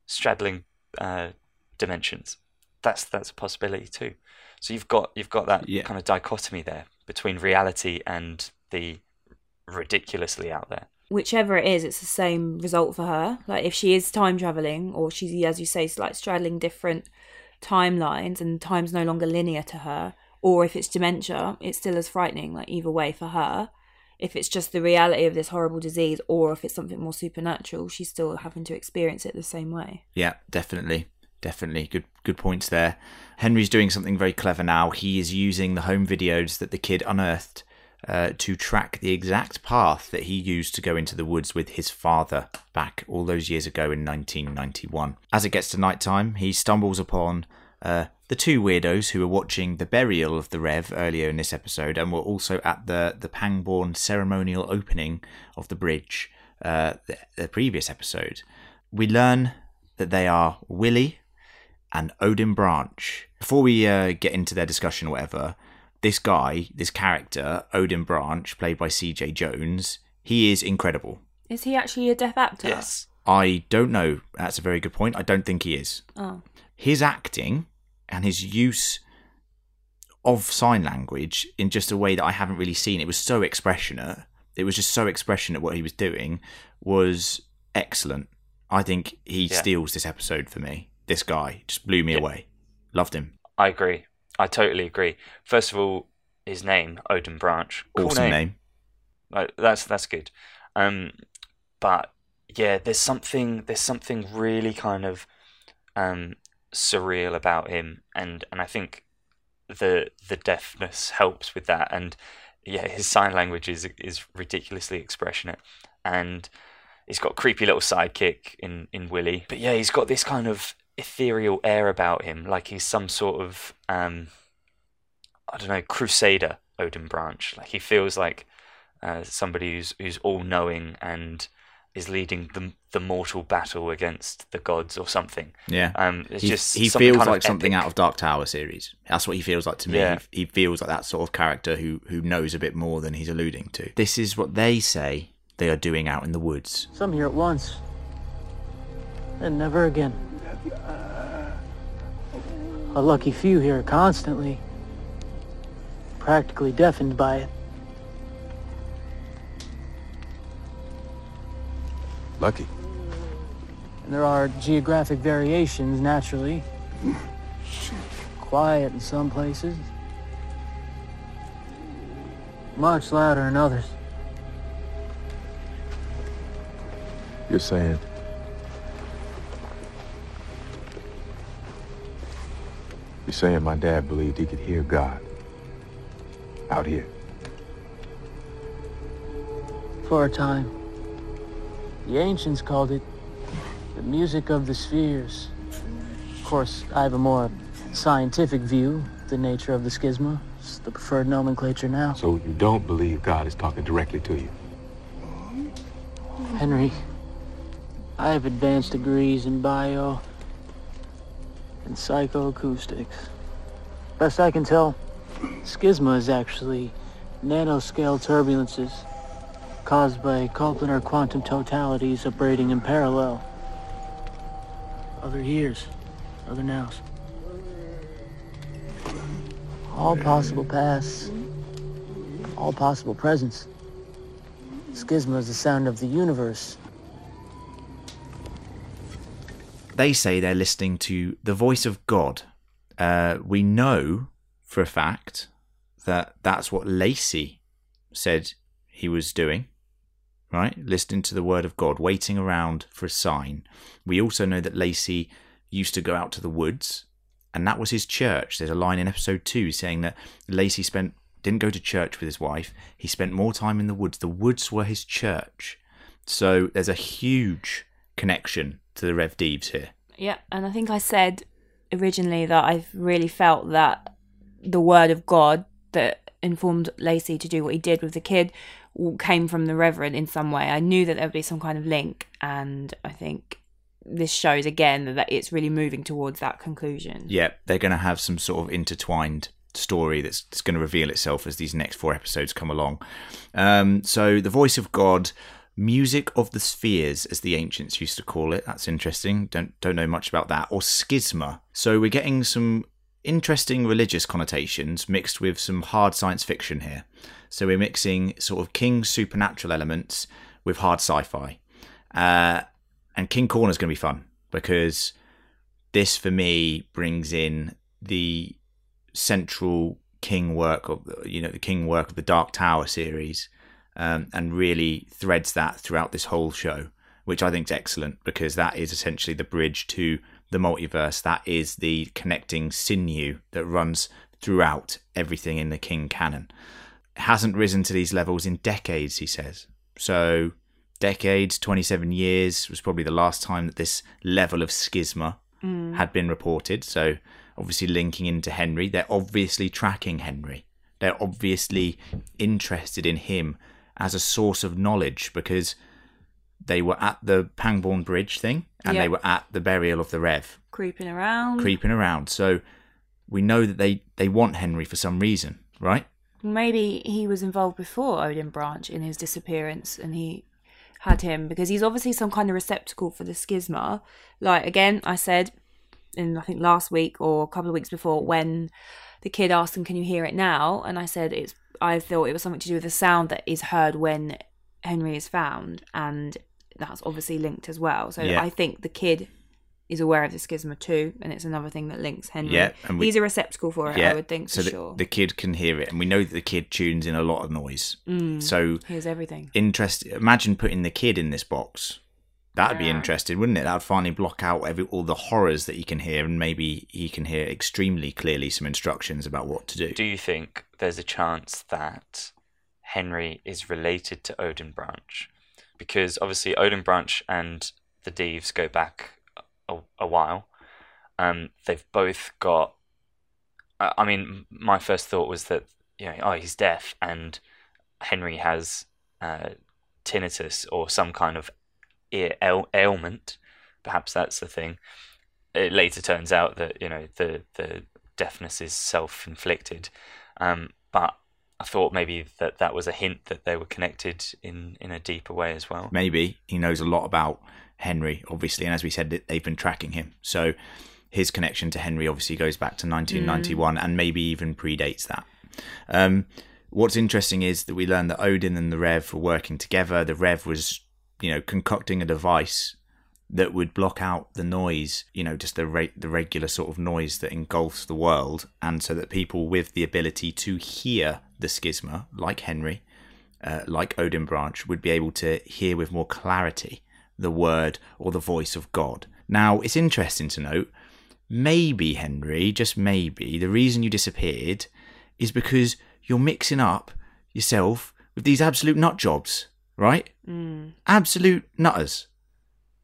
straddling uh, dimensions. That's that's a possibility too. So you've got you've got that Yeah. kind of dichotomy there between reality and the ridiculously out there. whichever it is, it's the same result for her. Like if she is time traveling, or she's, as you say, like straddling different timelines, and time's no longer linear to her, or if it's dementia, it's still as frightening. Like either way for her. If it's just the reality of this horrible disease, or if it's something more supernatural, she's still having to experience it the same way. Yeah, definitely. Definitely. Good good points there. Henry's doing something very clever now. He is using the home videos that the kid unearthed uh, to track the exact path that he used to go into the woods with his father back all those years ago in 1991. As it gets to night time, he stumbles upon uh, the two weirdos who were watching the burial of the Rev earlier in this episode and were also at the, the Pangborn ceremonial opening of the bridge uh, the, the previous episode. We learn that they are Willie and Odin Branch. Before we uh, get into their discussion or whatever, this guy, this character, Odin Branch, played by CJ Jones, he is incredible. Is he actually a deaf actor? Yes. I don't know. That's a very good point. I don't think he is. Oh, His acting and his use of sign language in just a way that I haven't really seen. It was so expressionate. It was just so expressionate what he was doing was excellent. I think he Yeah. steals this episode for me. This guy just blew me Yeah. away. Loved him. I agree. I totally agree. First of all, his name Odin Branch. Cool awesome name. Like, that's that's good. Um, but yeah, there's something there's something really kind of um, surreal about him, and and I think the the deafness helps with that, and yeah, his sign language is is ridiculously expressionate, and he's got creepy little sidekick in in Willie, but yeah, he's got this kind of ethereal air about him, like he's some sort of um, I don't know, crusader Odin Branch. Like he feels like uh, somebody who's who's all knowing and is leading the the mortal battle against the gods or something. Yeah. Um, it's he, just he feels kind like something epic. out of Dark Tower series. That's what he feels like to me. Yeah. He, he feels like that sort of character who who knows a bit more than he's alluding to. This is what they say they are doing out in the woods. Some here at once, and never again. A lucky few here constantly, practically deafened by it. Lucky. And there are geographic variations, naturally. Quiet in some places, much louder in others. You're saying You're saying my dad believed he could hear God out here. For a time. The ancients called it the music of the spheres. Of course, I have a more scientific view of the nature of the schisma. It's the preferred nomenclature now. So you don't believe God is talking directly to you. Henry, I have advanced degrees in bio and psychoacoustics. Best I can tell, schisma is actually nanoscale turbulences caused by Coplanar quantum totalities operating in parallel. Other years, other nows. All possible pasts, all possible presents. Schisma is the sound of the universe. They say they're listening to the voice of God. Uh, we know for a fact that that's what Lacey said he was doing, right? Listening to the word of God, waiting around for a sign. We also know that Lacey used to go out to the woods, and that was his church. There's a line in episode two saying that Lacey spent didn't go to church with his wife. He spent more time in the woods. The woods were his church. So there's a huge connection to the Rev Deeves here. Yeah, and I think I said originally that I've really felt that the word of God that informed Lacey to do what he did with the kid came from the Reverend in some way. I knew that there would be some kind of link, and I think this shows again that it's really moving towards that conclusion. Yeah, they're going to have some sort of intertwined story that's, that's going to reveal itself as these next four episodes come along. Um, so, the voice of God, music of the spheres, as the ancients used to call it. That's interesting. Don't don't know much about that. Or schisma. So we're getting some interesting religious connotations mixed with some hard science fiction here. So we're mixing sort of King's supernatural elements with hard sci-fi. Uh, and King Corner's going to be fun because this for me brings in the central king work of you know the king work of the Dark Tower series, um, and really threads that throughout this whole show, which I think is excellent because that is essentially the bridge to the multiverse. That is the connecting sinew that runs throughout everything in the King canon. It hasn't risen to these levels in decades, he says. So decades, 27 years was probably the last time that this level of schisma mm. had been reported. So, obviously, linking into Henry, they're obviously tracking Henry. They're obviously interested in him as a source of knowledge because they were at the Pangborn Bridge thing and Yeah. they were at the burial of the Rev, Creeping around. creeping around. So, we know that they, they want Henry for some reason, right? Maybe he was involved before Odin Branch in his disappearance and he had him because he's obviously some kind of receptacle for the schisma. Like, again, I said in I think last week or a couple of weeks before when the kid asked him, Can you hear it now? And I said, It's I thought it was something to do with the sound that is heard when Henry is found. And that's obviously linked as well. So Yeah. I think the kid is aware of the schisma too, and it's another thing that links Henry. Yeah, and we- he's a receptacle for it. I would think so for that sure. the kid can hear it, and we know that the kid tunes in a lot of noise. Mm. So Hears everything. interest. Imagine putting the kid in this box. That'd be interesting, wouldn't it? That'd finally block out every, all the horrors that he can hear, and maybe he can hear extremely clearly some instructions about what to do. Do you think there's a chance that Henry is related to Odin Branch? Because obviously Odin Branch and the Deves go back a, a while. Um, they've both got. I I mean, my first thought was that you know, oh, he's deaf, and Henry has uh, tinnitus or some kind of ear ail- ailment. Perhaps that's the thing. It later turns out that you know the the deafness is self-inflicted, um, but I thought maybe that that was a hint that they were connected in in a deeper way as well. maybe he knows a lot about Henry, obviously, and as we said, they've been tracking him. So his connection to Henry obviously goes back to 1991 and maybe even predates that. Um, what's interesting is that we learn that Odin and the Rev were working together. The Rev was, you know, concocting a device that would block out the noise, you know, just the re- the regular sort of noise that engulfs the world, and so that people with the ability to hear the schisma, like Henry, uh, like Odin Branch, would be able to hear with more clarity the word or the voice of God. Now, it's interesting to note, maybe, Henry, just maybe, the reason you disappeared is because you're mixing up yourself with these absolute nut jobs, right? Mm. Absolute nutters.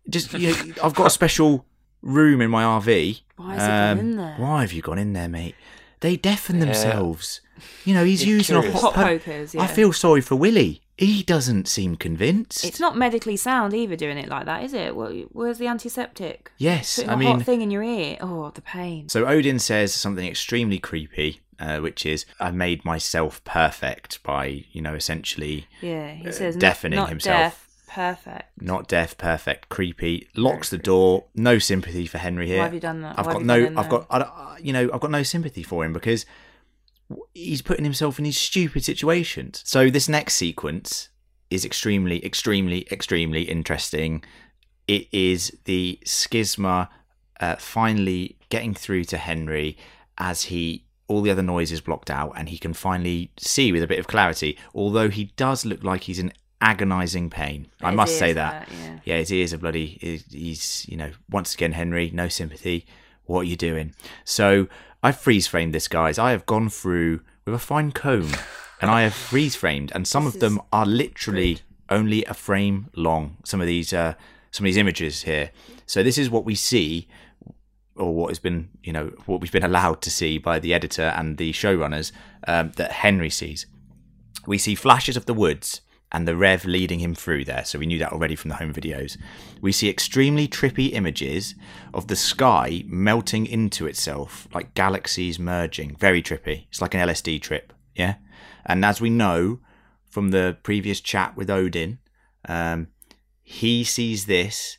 Just, you know, I've got a special room in my RV. Why has he gone in there? Why have you gone in there, mate? They deafen Yeah. themselves. You know, he's You're using a hot, Hot po- pokers, I feel sorry for Willie. He doesn't seem convinced. It's not medically sound either doing it like that, is it? Well, Where's the antiseptic? yes, Putting I a mean, hot thing in your ear. Oh, the pain. So Odin says something extremely creepy, uh, which is, "I made myself perfect by, you know, essentially Yeah, he uh, says not- deafening not himself. deaf, perfect. not deaf, perfect, creepy." Locks the door. No sympathy for Henry here. Why have you done that? I've Why got have you gone no. I've got. I, uh, you know, I've got no sympathy for him because he's putting himself in these stupid situations. So this next sequence is extremely, extremely, extremely interesting. It is the schisma uh, finally getting through to Henry as he all the other noise is blocked out and he can finally see with a bit of clarity. Although he does look like he's in agonizing pain, I must say ears that. yeah. Yeah, his ears are bloody. He's, you know, once again, Henry, no sympathy. What are you doing? So I freeze framed this, guys. I have gone through with a fine comb and I have freeze framed, and some of them are literally only a frame long. Some of these, uh, some of these images here. So this is what we see, or what has been, you know, what we've been allowed to see by the editor and the showrunners um, that Henry sees we see flashes of the woods and the Rev leading him through there. So we knew that already from the home videos. We see extremely trippy images of the sky melting into itself, like galaxies merging. Very trippy. It's like an LSD trip. Yeah. And as we know from the previous chat with Odin, um, he sees this,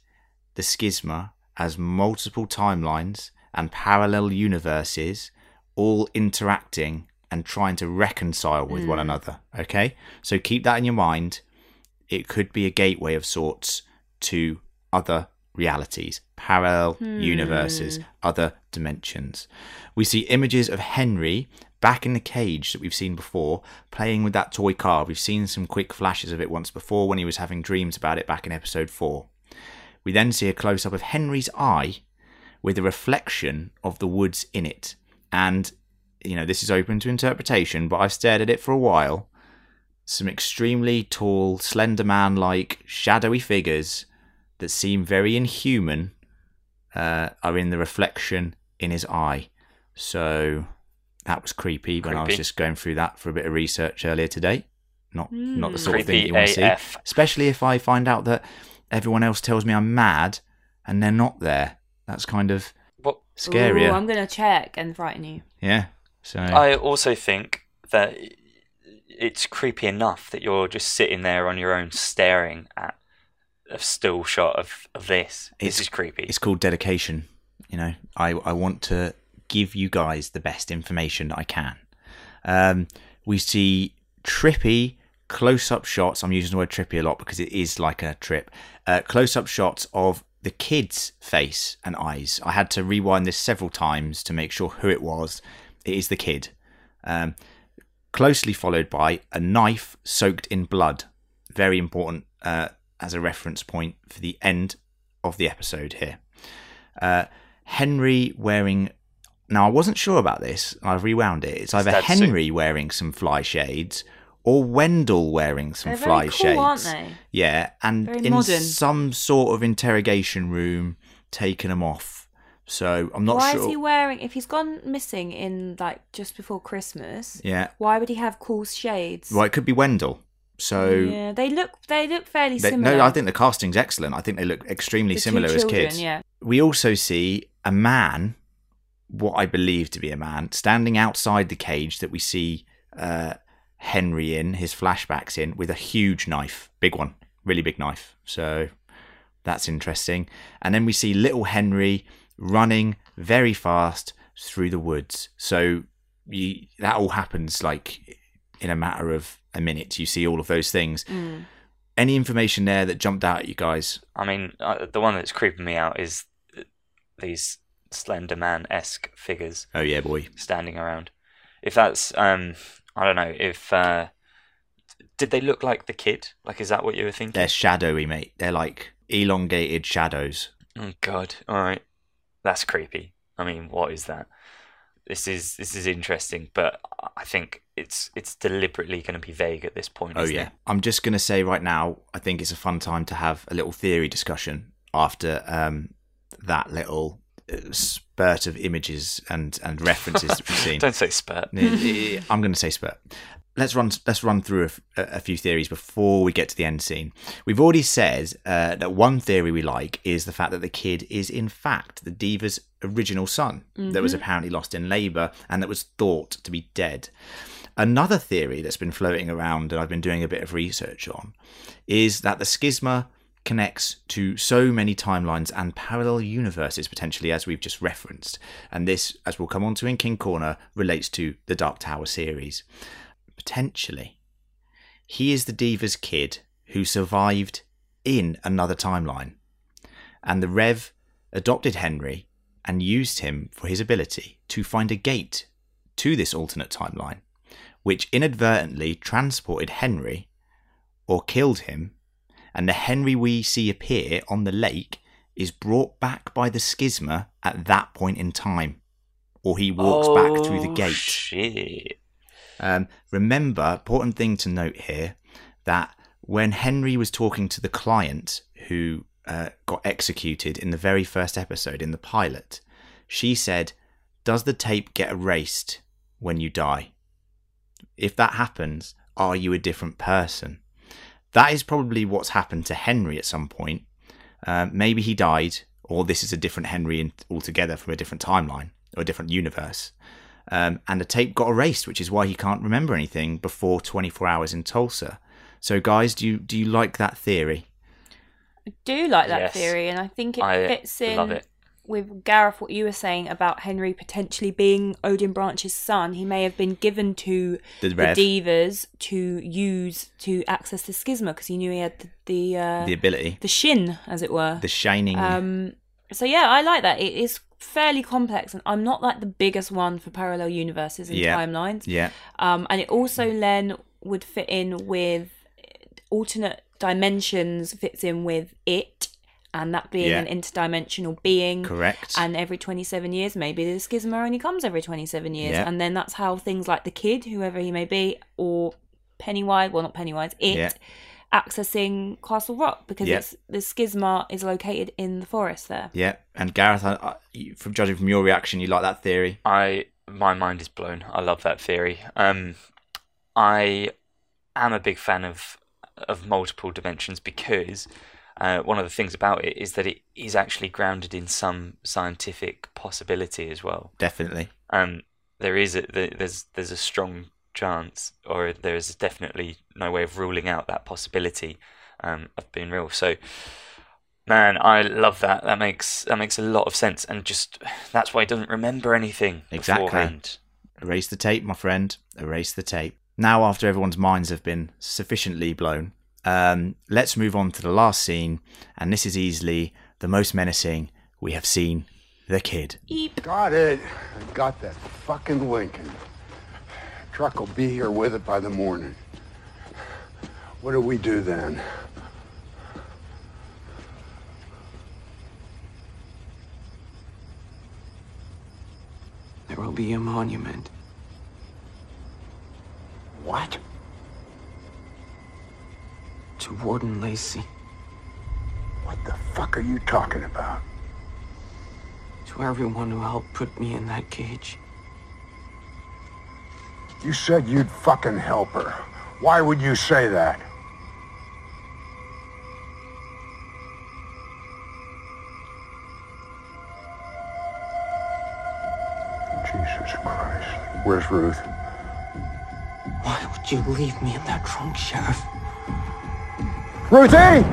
the schisma, as multiple timelines and parallel universes all interacting and trying to reconcile with one hmm. another. Okay? So keep that in your mind. It could be a gateway of sorts to other realities, parallel universes, hmm. other dimensions. We see images of Henry back in the cage that we've seen before, playing with that toy car. We've seen some quick flashes of it once before when he was having dreams about it back in episode 4. We then see a close up of Henry's eye with a reflection of the woods in it. And, you know, this is open to interpretation, but I've stared at it for a while. Some extremely tall, slender man like shadowy figures that seem very inhuman uh, are in the reflection in his eye. So that was creepy, when I was just going through that for a bit of research earlier today. Not not the sort of thing that you want to see. Especially if I find out that everyone else tells me I'm mad and they're not there. That's kind of What scarier. Ooh, I'm going to check and frighten you. Yeah. So I also think that it's creepy enough that you're just sitting there on your own staring at a still shot of, of this. This It's- is creepy. it's called dedication. You know, I I want to give you guys the best information I can. Um, we see trippy close-up shots. I'm using the word trippy a lot because it is like a trip. Uh, close-up shots of the kid's face and eyes. I had to rewind this several times to make sure who it was. It is the kid. Um, closely followed by a knife soaked in blood. Very important uh, as a reference point for the end of the episode here. Uh, Henry wearing. Now, I wasn't sure about this. I've rewound it. It's either Dad's suit. Henry wearing some fly shades or Wendell wearing some They're fly very cool, shades. aren't they? Yeah, and Very in modern. some sort of interrogation room, taking them off. So I'm not why sure. Why is he wearing? If he's gone missing in like just before Christmas, Yeah. why would he have cool shades? Well, it could be Wendell. So yeah, they look they look fairly they- similar. no, I think the casting's excellent. I think they look extremely The similar as kids. Yeah, We also see a man, what I believe to be a man, standing outside the cage that we see uh, Henry in, his flashbacks in, with a huge knife, big one, really big knife. So that's interesting. And then we see little Henry running very fast through the woods. So you, that all happens like in a matter of a minute. You see all of those things. Mm. Any information there that jumped out at you guys? I mean, uh, the one that's creeping me out is these Slender Man esque figures Oh yeah, boy. standing around. If that's, um, I don't know, if. Uh, did they look like the kid? Like, is that what you were thinking? They're shadowy, mate. They're like elongated shadows. Oh God! All right, that's creepy. I mean, what is that? This is this is interesting, but I think it's it's deliberately going to be vague at this point. Oh yeah. it? I'm just gonna say right now, I think it's a fun time to have a little theory discussion after um, that little uh, spurt of images and and references that we've seen. Don't say spurt. Eh, I'm going to say spurt. Let's run. Let's run through a few theories before we get to the end scene. We've already said uh, that one theory we like is the fact that the kid is in fact the Deaver's original son that was apparently lost in labour and that was thought to be dead. Another theory that's been floating around and I've been doing a bit of research on is that the schisma connects to so many timelines and parallel universes potentially as we've just referenced and this as we'll come on to in king corner relates to the dark tower series potentially he is the Deaver's kid who survived in another timeline and the rev adopted henry and used him for his ability to find a gate to this alternate timeline which inadvertently transported henry or killed him and the Henry we see appear on the lake is brought back by the schisma at that point in time, or he walks back through the Oh, gate. Shit. Um, remember, important thing to note here that when Henry was talking to the client who uh, got executed in the very first episode in the pilot, she said, Does the tape get erased when you die? If that happens, are you a different person? That is probably what's happened to Henry at some point. Um, maybe he died, or this is a different Henry altogether from a different timeline or a different universe. Um, and the tape got erased, which is why he can't remember anything before 24 hours in Tulsa. So, guys, do you do you like that theory? I do like that Yes. theory, and I think it I fits in it. with Gareth what you were saying about Henry potentially being Odin Branch's son. He may have been given to The the, Rev. Deavers to use to access the schisma because he knew he had the the, uh, The ability, the shin, as it were. the shining. Um, so yeah, I like that. It is fairly complex, and I'm not like the biggest one for parallel universes and Yeah. timelines. yeah, Um, and it also then would fit in with alternate dimensions. Fits in with it, and that being Yeah. an interdimensional being. correct. And every 27 years, maybe the schisma only comes every 27 years. Yeah. And then that's how things like the kid, whoever he may be, or Pennywise, well, not Pennywise, it, Yeah. Accessing Castle Rock because Yeah. it's the schisma is located in the forest there. yeah, and Gareth, I, I, from judging from your reaction, you like that theory? I my mind is blown. I love that theory. Um, I am a big fan of of multiple dimensions because uh, one of the things about it is that it is actually grounded in some scientific possibility as well. Definitely. Um, there is a, there- there's there's a strong chance, or there is definitely no way of ruling out that possibility um, of being real. So, man, I love that. That makes that makes a lot of sense, and just that's why he doesn't remember anything Exactly. beforehand. Erase the tape, my friend. Erase the tape. Now, after everyone's minds have been sufficiently blown, um, let's move on to the last scene, and this is easily the most menacing we have seen the kid. Got it. I got that fucking Lincoln. Truck will be here with it by the morning. What do we do then? There will be a monument. What? To Warden Lacey. What the fuck are you talking about? To everyone who helped put me in that cage. You said you'd fucking help her. Why would you say that? Jesus Christ. Where's Ruth? Why would you leave me in that trunk, Sheriff? Ruthie!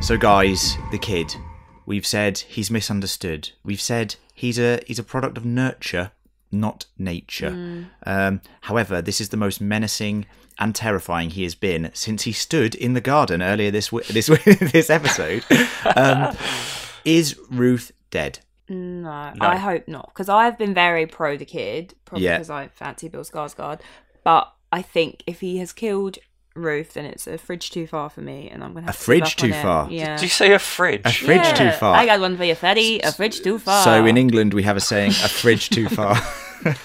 So, guys, the kid. We've said he's misunderstood. We've said he's a he's a product of nurture, not nature. Um, however, this is the most menacing and terrifying he has been since he stood in the garden earlier this w- this w- this episode. Um, is Ruth dead? No, No. I hope not, because I've been very pro the kid, probably Yeah. because I fancy Bill Skarsgård. But I think if he has killed Ruth, then it's a fridge too far for me, and I'm gonna have A to fridge give up on too far? Yeah, Did you say a fridge? A fridge too far. I got one for you, Freddy. A fridge too far. So in England, we have a saying: "A fridge too far."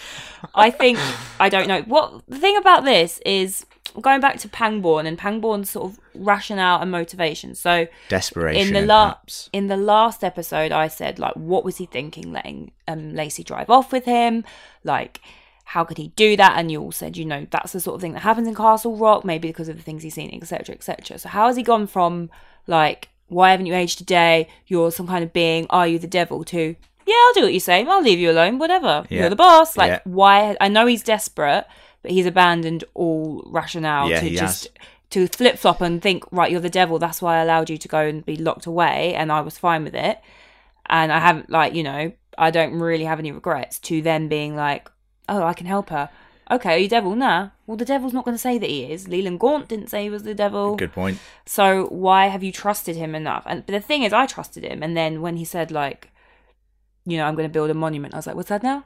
I think I don't know what the thing about this is going back to Pangborn and Pangborn's sort of rationale and motivation. So Desperation in the and la- perhaps. in the last episode, I said like, what was he thinking, letting um, Lacey drive off with him? Like, how could he do that? And you all said, you know, that's the sort of thing that happens in Castle Rock, maybe because of the things he's seen, etc., etc. So how has he gone from like, why haven't you aged today? You're some kind of being. Are you the devil? To yeah, I'll do what you say. I'll leave you alone. Whatever. Yeah. You're the boss. Like, Yeah. why? I know he's desperate, but he's abandoned all rationale Yeah, to just has. to flip flop and think, right, you're the devil. That's why I allowed you to go and be locked away, and I was fine with it. And I haven't, like, you know, I don't really have any regrets. To then being like, oh, I can help her. Okay, are you devil? Nah. Well, the devil's not going to say that he is. Leland Gaunt didn't say he was the devil. Good point. So why have you trusted him enough? And but the thing is, I trusted him, and then when he said like, you know, I'm going to build a monument, I was like, what's that now?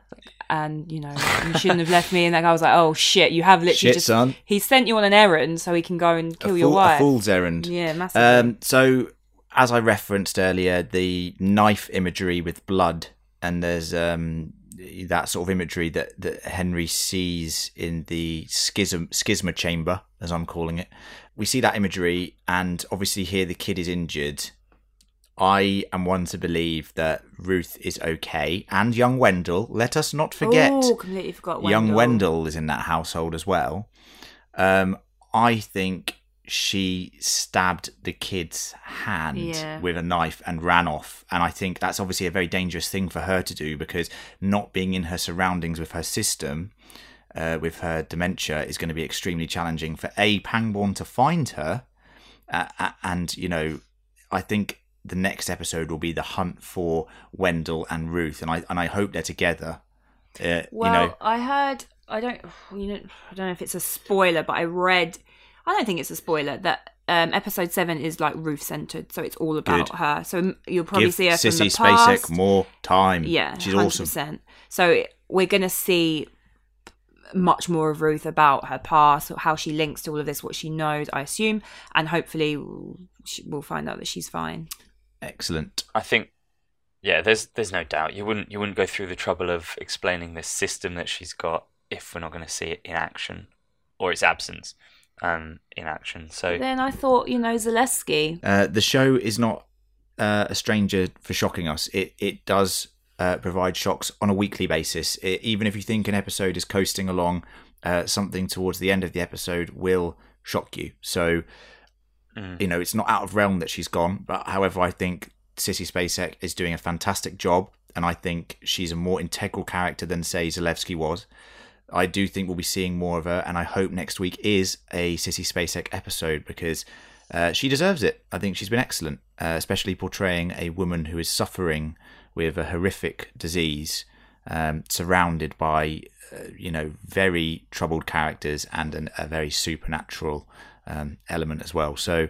And you know, you shouldn't have left me. And that guy was like, oh shit, you have literally Shit, just son. he sent you on an errand so he can go and kill a, your wife. a fool's errand. Yeah, massively. Um, so, as I referenced earlier, the knife imagery with blood, and there's um, that sort of imagery that, that Henry sees in the schism schisma chamber, as I'm calling it. We see that imagery, and obviously here the kid is injured. I am one to believe that Ruth is okay, and young Wendell. Let us not forget Oh, completely forgot Wendell. young Wendell is in that household as well. Um, I think she stabbed the kid's hand Yeah. with a knife and ran off. And I think that's obviously a very dangerous thing for her to do because not being in her surroundings with her system, uh, with her dementia, is going to be extremely challenging for A, Pangborn to find her. Uh, uh, and, you know, I think the next episode will be the hunt for Wendell and Ruth. And I, and I hope they're together. Uh, Well, you know, I heard. I don't. You know. I don't know if it's a spoiler, but I read. I don't think it's a spoiler that um, episode seven is like Ruth centered, so it's all about Good. her. So you'll probably give see her from Sissy the past. Spacek more time. Yeah, she's 100%. awesome. So we're gonna see much more of Ruth about her past, how she links to all of this, what she knows, I assume, and hopefully we'll- we'll find out that she's fine. Excellent. I think, yeah, there's there's no doubt you wouldn't you wouldn't go through the trouble of explaining this system that she's got if we're not going to see it in action or its absence um, in action. So Then I thought, you know, Zalewski. Uh, the show is not uh, a stranger for shocking us. It it does uh, provide shocks on a weekly basis. It, even if you think an episode is coasting along, uh, something towards the end of the episode will shock you. So Mm. you know it's not out of realm that she's gone. But however, I think Sissy Spacek is doing a fantastic job, and I think she's a more integral character than say Zalewski was. I do think we'll be seeing more of her, and I hope next week is a Sissy Spacek episode because uh, she deserves it. I think she's been excellent, uh, especially portraying a woman who is suffering with a horrific disease, um, surrounded by uh, you know very troubled characters and an, a very supernatural um, element as well. So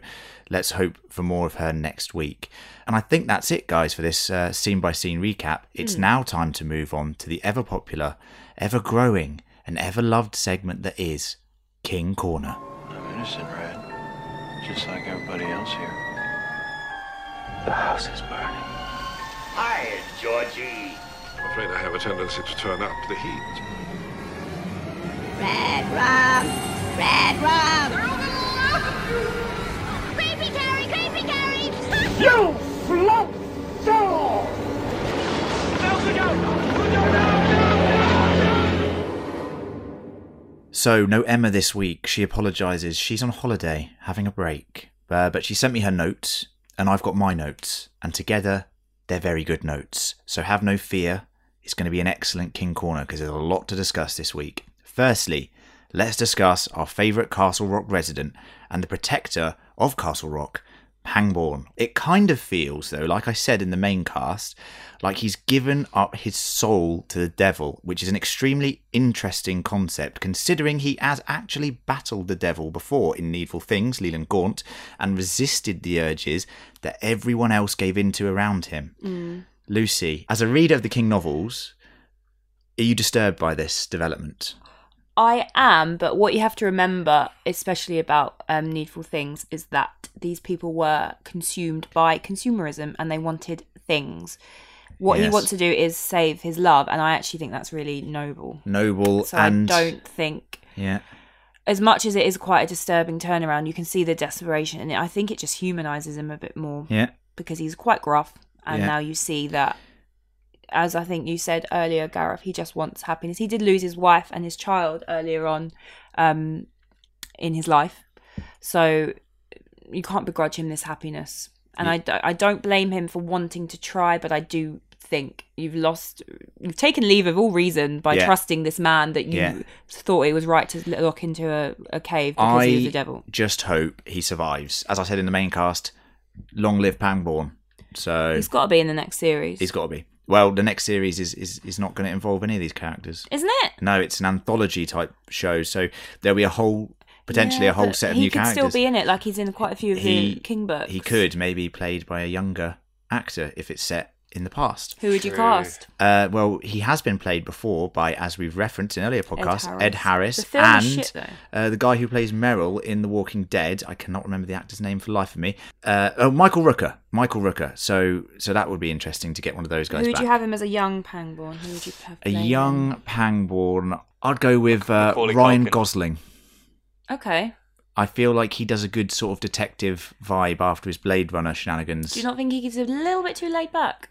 let's hope for more of her next week. And I think that's it, guys, for this uh, scene by scene recap. It's Hmm. now time to move on to the ever popular, ever growing, and ever loved segment that is King Corner. I'm innocent, Red. Just like everybody else here. The house is burning. Hi, Georgie. I'm afraid I have a tendency to turn up the heat. Red rum! Red rum! Creepy Carrie! Creepy Carrie! You float soul! So, no Emma this week. She apologises. She's on holiday, having a break. Uh, but she sent me her notes, and I've got my notes. And together, they're very good notes. So, have no fear. It's going to be an excellent King Corner because there's a lot to discuss this week. Firstly, let's discuss our favourite Castle Rock resident and the protector of Castle Rock, Pangborn. It kind of feels, though, like I said in the main cast, like he's given up his soul to the devil, which is an extremely interesting concept considering he has actually battled the devil before in Needful Things, Leland Gaunt, and resisted the urges that everyone else gave into around him. Mm. Lucy, as a reader of the King novels, are you disturbed by this development? I am, but what you have to remember, especially about um, Needful Things, is that these people were consumed by consumerism and they wanted things. What he wants to do is save his love, and I actually think that's really noble. Noble So and I don't think, yeah, as much as it is quite a disturbing turnaround, you can see the desperation in it. I think it just humanizes him a bit more yeah, because he's quite gruff, and Yeah. now you see that. As I think you said earlier, Gareth, he just wants happiness. He did lose his wife and his child earlier on um, in his life, so you can't begrudge him this happiness. And I I don't blame him for wanting to try, but I do think you've lost, you've taken leave of all reason by Yeah. trusting this man that you Yeah. thought it was right to lock into a, a cave because he was I the devil. just hope he survives. As I said in the main cast, long live Pangborn. So He's got to be in the next series, he's got to be. Well, the next series is is, is not going to involve any of these characters. isn't it? No, it's an anthology type show, so there'll be a whole potentially Yeah, a whole set of new characters. he could still be in it, like he's in quite a few of He- the King books. He could maybe played by a younger actor if it's set in the past. Who would you cast? Uh, well, he has been played before by, as we've referenced in earlier podcasts, Harris. Ed Harris, The and shit, uh, the guy who plays Merle in The Walking Dead. I cannot remember the actor's name for life of me. Uh, oh, Michael Rooker. Michael Rooker. So, so that would be interesting to get one of those guys. Who would back. you have him as a young Pangborn? Who would you have? a playing young him? Pangborn. I'd go with uh, Ryan Culkin. Gosling. Okay. I feel like he does a good sort of detective vibe after his Blade Runner shenanigans. Do you not think he gives a little bit too laid back?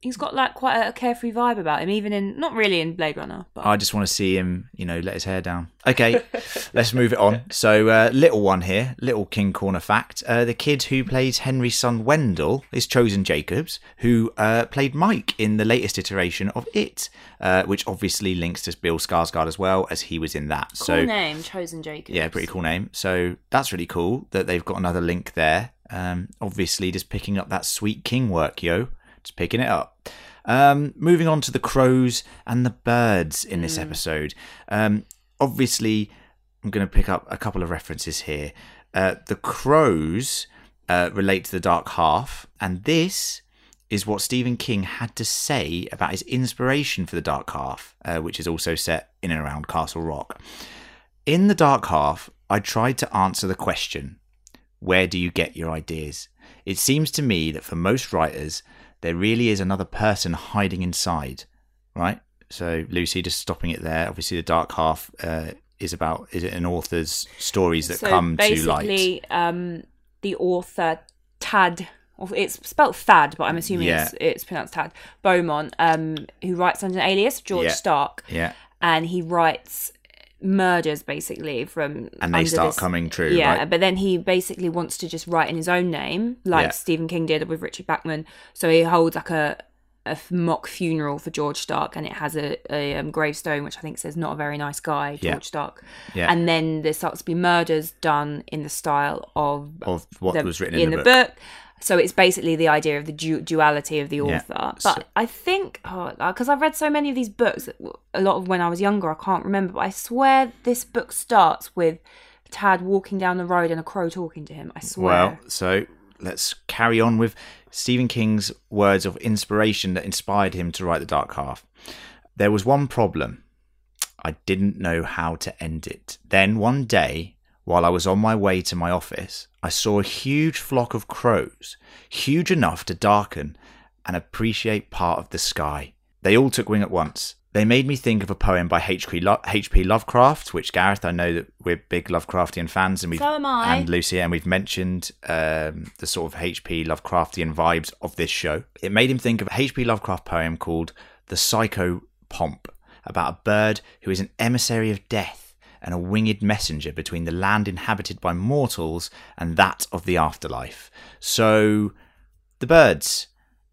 He's got like quite a carefree vibe about him, even in not really in Blade Runner, but I just want to see him, you know, let his hair down. Okay, let's move it on. So, uh, little one here, little King Corner fact. Uh, the kid who plays Henry's son Wendell is Chosen Jacobs, who uh, played Mike in the latest iteration of It, uh, which obviously links to Bill Skarsgård as well, as he was in that. cool so, name, Chosen Jacob. yeah, pretty cool name. So that's really cool that they've got another link there. Um, obviously, just picking up that sweet King work, yo. Just picking it up. Um, moving on to the crows and the birds in this episode. Um, obviously, I'm going to pick up a couple of references here. Uh, the crows uh, relate to the dark half, and this is what Stephen King had to say about his inspiration for the dark half, uh, which is also set in and around Castle Rock. In the dark half, I tried to answer the question where do you get your ideas? It seems to me that for most writers, there really is another person hiding inside, right? So, Lucy, just stopping it there. Obviously, the dark half uh, is about is it an author's stories that so come to light. basically, um, the author Tad it's spelled Thad, but I'm assuming Yeah. it's, it's pronounced Tad Beaumont, um, who writes under an alias George Yeah. Stark, Yeah, and he writes murders basically from and they start this- coming true. yeah, right? but then he basically wants to just write in his own name, like Yeah. Stephen King did with Richard Bachman. So he holds like a a mock funeral for George Stark, and it has a, a um, gravestone which I think says "Not a very nice guy, George Yeah. Stark." Yeah. And then there starts to be murders done in the style of of what the- was written in, the, book. book. So it's basically the idea of the du- duality of the Yeah. author. So- But I think, oh, because I've read so many of these books, a lot of when I was younger, I can't remember, but I swear this book starts with Tad walking down the road and a crow talking to him. I swear. Well, so let's carry on with Stephen King's words of inspiration that inspired him to write The Dark Half. There was one problem. I didn't know how to end it. Then one day, while I was on my way to my office, I saw a huge flock of crows, huge enough to darken and appreciate part of the sky. They all took wing at once. They made me think of a poem by H.P. Lo- H.P. Lovecraft, which Gareth, I know that we're big Lovecraftian fans, and we've So am I. and Lucy, and we've mentioned um, the sort of H.P. Lovecraftian vibes of this show. It made him think of a H.P. Lovecraft poem called "The Psycho Pomp," about a bird who is an emissary of death and a winged messenger between the land inhabited by mortals and that of the afterlife. So, the birds,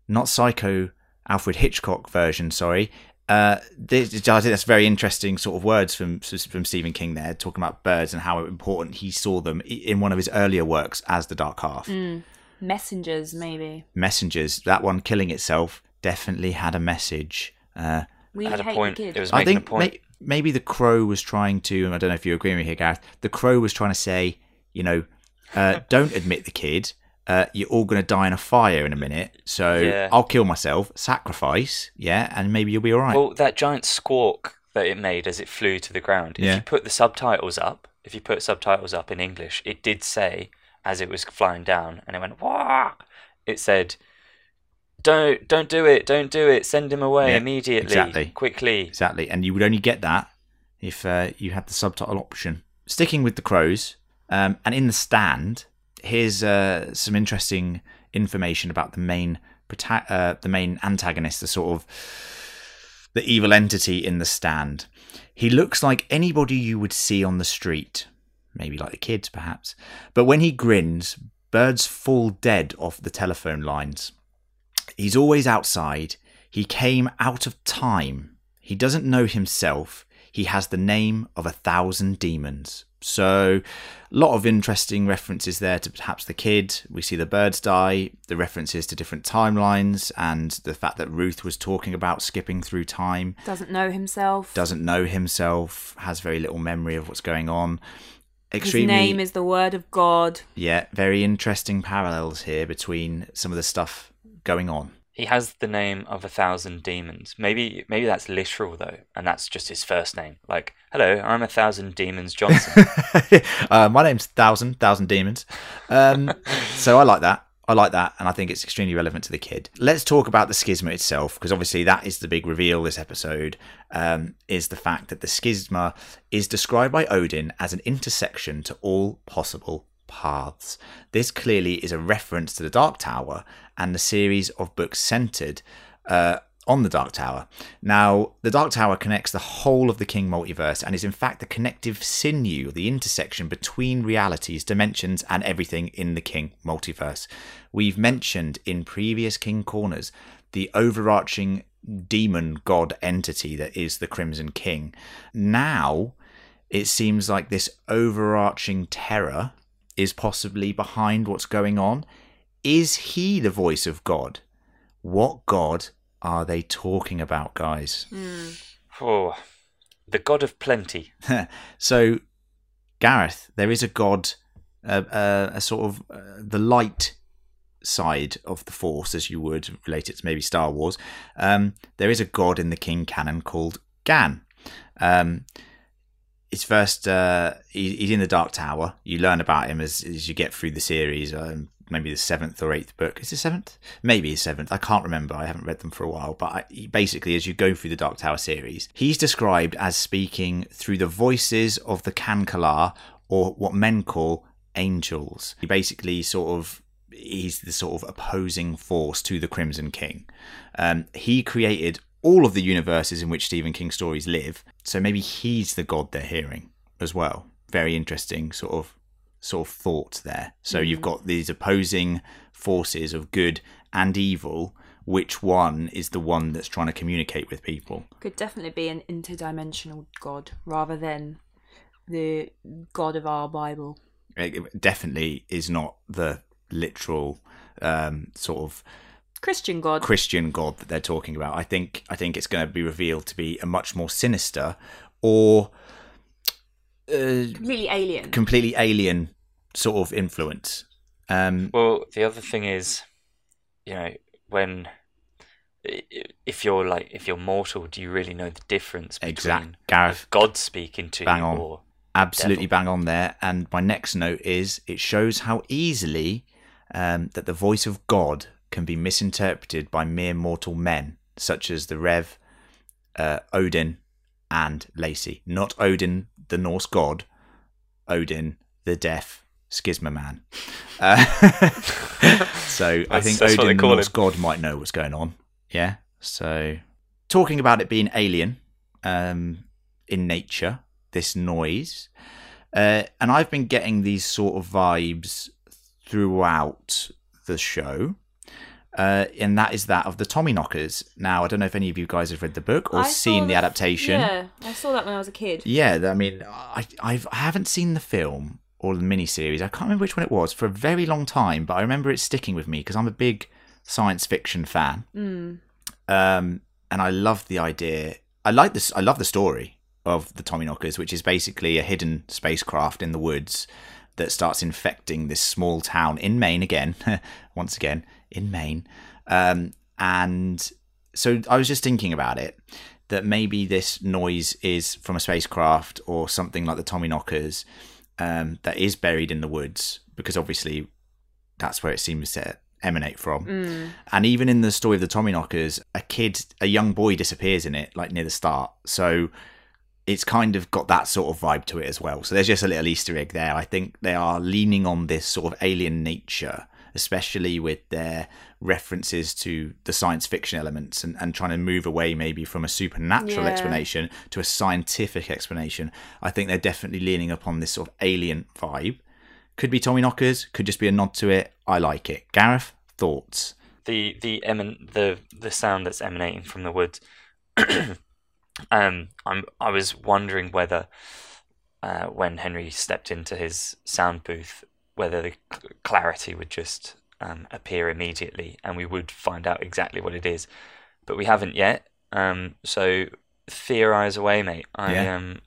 not Psycho Alfred Hitchcock version, sorry. Uh, this, I think that's very interesting sort of words from from Stephen King there, talking about birds and how important he saw them in one of his earlier works as The Dark Half. Mm. Messengers, maybe. Messengers, that one killing itself, definitely had a message. Uh, We Had a hate the point. kid. It was I making a think point. may- maybe the crow was trying to, and I don't know if you agree with me here, Gareth. The crow was trying to say, you know, uh, don't admit the kid. Uh, you're all going to die in a fire in a minute, so Yeah. I'll kill myself, sacrifice, yeah, and maybe you'll be all right. Well, that giant squawk that it made as it flew to the ground. If you put the subtitles up, if you put subtitles up in English, it did say as it was flying down, and it went wah. It said, "Don't, don't do it, don't do it. Send him away Yeah, immediately, exactly. quickly." Exactly, and you would only get that if uh, you had the subtitle option. Sticking with the crows, um, and in the stand, here's uh, some interesting information about the main prota- uh, the main antagonist, the sort of the evil entity in the stand. He looks like anybody you would see on the street, maybe like the kids, perhaps. But when he grins, birds fall dead off the telephone lines. He's always outside. He came out of time. He doesn't know himself. He has the name of a thousand demons. So, a lot of interesting references there to perhaps the kid. We see the birds die, the references to different timelines, and the fact that Ruth was talking about skipping through time Doesn't know himself. doesn't know himself, has very little memory of what's going on. His name is the word of God. yeah, very interesting parallels here between some of the stuff going on. He has the name of a thousand demons. Maybe, maybe that's literal though, and that's just his first name. Like, hello, I'm a thousand demons Johnson. uh, my name's Thousand Thousand Demons. Um, so I like that. I like that, and I think it's extremely relevant to the kid. Let's talk about the schisma itself, because obviously that is the big reveal this episode. Um, is the fact that the schisma is described by Odin as an intersection to all possible paths. This clearly is a reference to the Dark Tower and the series of books centered uh, on the Dark Tower. Now, the Dark Tower connects the whole of the King multiverse and is in fact the connective sinew, the intersection between realities, dimensions, and everything in the King multiverse. We've mentioned in previous King Corners the overarching demon god entity that is the Crimson King. Now, it seems like this overarching terror is possibly behind what's going on. Is he the voice of God? What God are they talking about, guys? oh, the god of plenty. so, Gareth, there is a God, uh, uh, a sort of uh, the light side of the Force, as you would relate it to maybe Star Wars. Um, there is a God in the King canon called Gan. Um, it's first uh, he, he's in the Dark Tower. You learn about him as, as you get through the series. Um, maybe the seventh or eighth book. Is it seventh? Maybe it's seventh. I can't remember. I haven't read them for a while. But I, basically, as you go through the Dark Tower series, he's described as speaking through the voices of the can-calah, or what men call angels. He basically sort of he's the sort of opposing force to the Crimson King. Um, he created all of the universes in which Stephen King stories live, so maybe he's the god they're hearing as well. Very interesting sort of sort of thought there. So you've got these opposing forces of good and evil. Which one is the one that's trying to communicate with people? Could definitely be an interdimensional God rather than the God of our Bible. It definitely is not the literal um, sort of Christian God. Christian God that they're talking about. I think I think it's going to be revealed to be a much more sinister or uh, Completely alien. completely alien sort of influence. Um, Well, the other thing is, you know, when i- i- if you're like if you're mortal, do you really know the difference between Exact, Gareth. God speaking to bang you on. or Absolutely bang on there. And my next note is it shows how easily um, that the voice of God can be misinterpreted by mere mortal men, such as the Rev, uh, Odin, and Lacy. Not Odin, the Norse god, Odin, the deaf schisma man. Uh, so I think that's Odin, the Norse him. god, might know what's going on. Yeah. So talking about it being alien um, in nature, this noise, uh, and I've been getting these sort of vibes throughout the show. Uh, and that is that of the Tommyknockers. Now, I don't know if any of you guys have read the book or I seen the, adaptation. Yeah, I saw that when I was a kid. Yeah, I mean, I I've, I haven't seen the film or the miniseries. I can't remember which one it was for a very long time, but I remember it sticking with me because I'm a big science fiction fan, Mm. um, and I love the idea. I like this. I love the story of the Tommyknockers, which is basically a hidden spacecraft in the woods that starts infecting this small town in Maine again. once again, in Maine, um, and so I was just thinking about it that maybe this noise is from a spacecraft or something like the Tommyknockers um, that is buried in the woods because obviously that's where it seems to emanate from. Mm. And even in the story of the Tommyknockers, a kid, a young boy disappears in it, like near the start. So it's kind of got that sort of vibe to it as well. So there's just a little Easter egg there. I think they are leaning on this sort of alien nature, especially with their references to the science fiction elements and, and trying to move away maybe from a supernatural Yeah. explanation to a scientific explanation. I think they're definitely leaning upon this sort of alien vibe. Could be Tommyknockers, could just be a nod to it. I like it. Gareth, thoughts? the the eman- the the sound that's emanating from the woods. um, I'm I was wondering whether uh, when Henry stepped into his sound booth, whether the clarity would just um, appear immediately, and we would find out exactly what it is, but we haven't yet. Um, so theorize away, mate. I Yeah. um,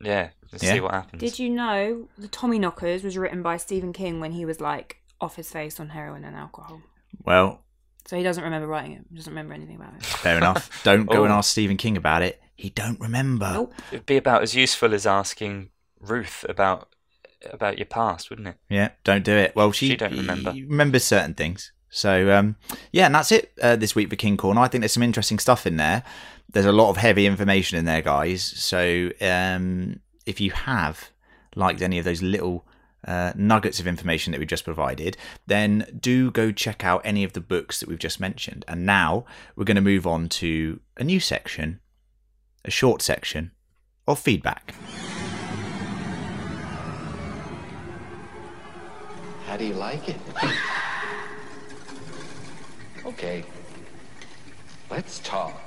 yeah, let's Yeah. see what happens. Did you know the Tommyknockers was written by Stephen King when he was like off his face on heroin and alcohol? Well, So he doesn't remember writing it. He doesn't remember anything about it. fair enough. Don't go and Oh. ask Stephen King about it. He don't remember. Nope. It'd be about as useful as asking Ruth about about your past, wouldn't it? Yeah, don't do it. Well, she, She don't remember. remembers certain things. So, um, yeah, and that's it uh, this week for King Corner. I think there's some interesting stuff in there. There's a lot of heavy information in there, guys. So, um, if you have liked any of those little uh, nuggets of information that we just provided, then do go check out any of the books that we've just mentioned. And now we're going to move on to a new section, a short section of feedback. How do you like it? Okay. Let's talk.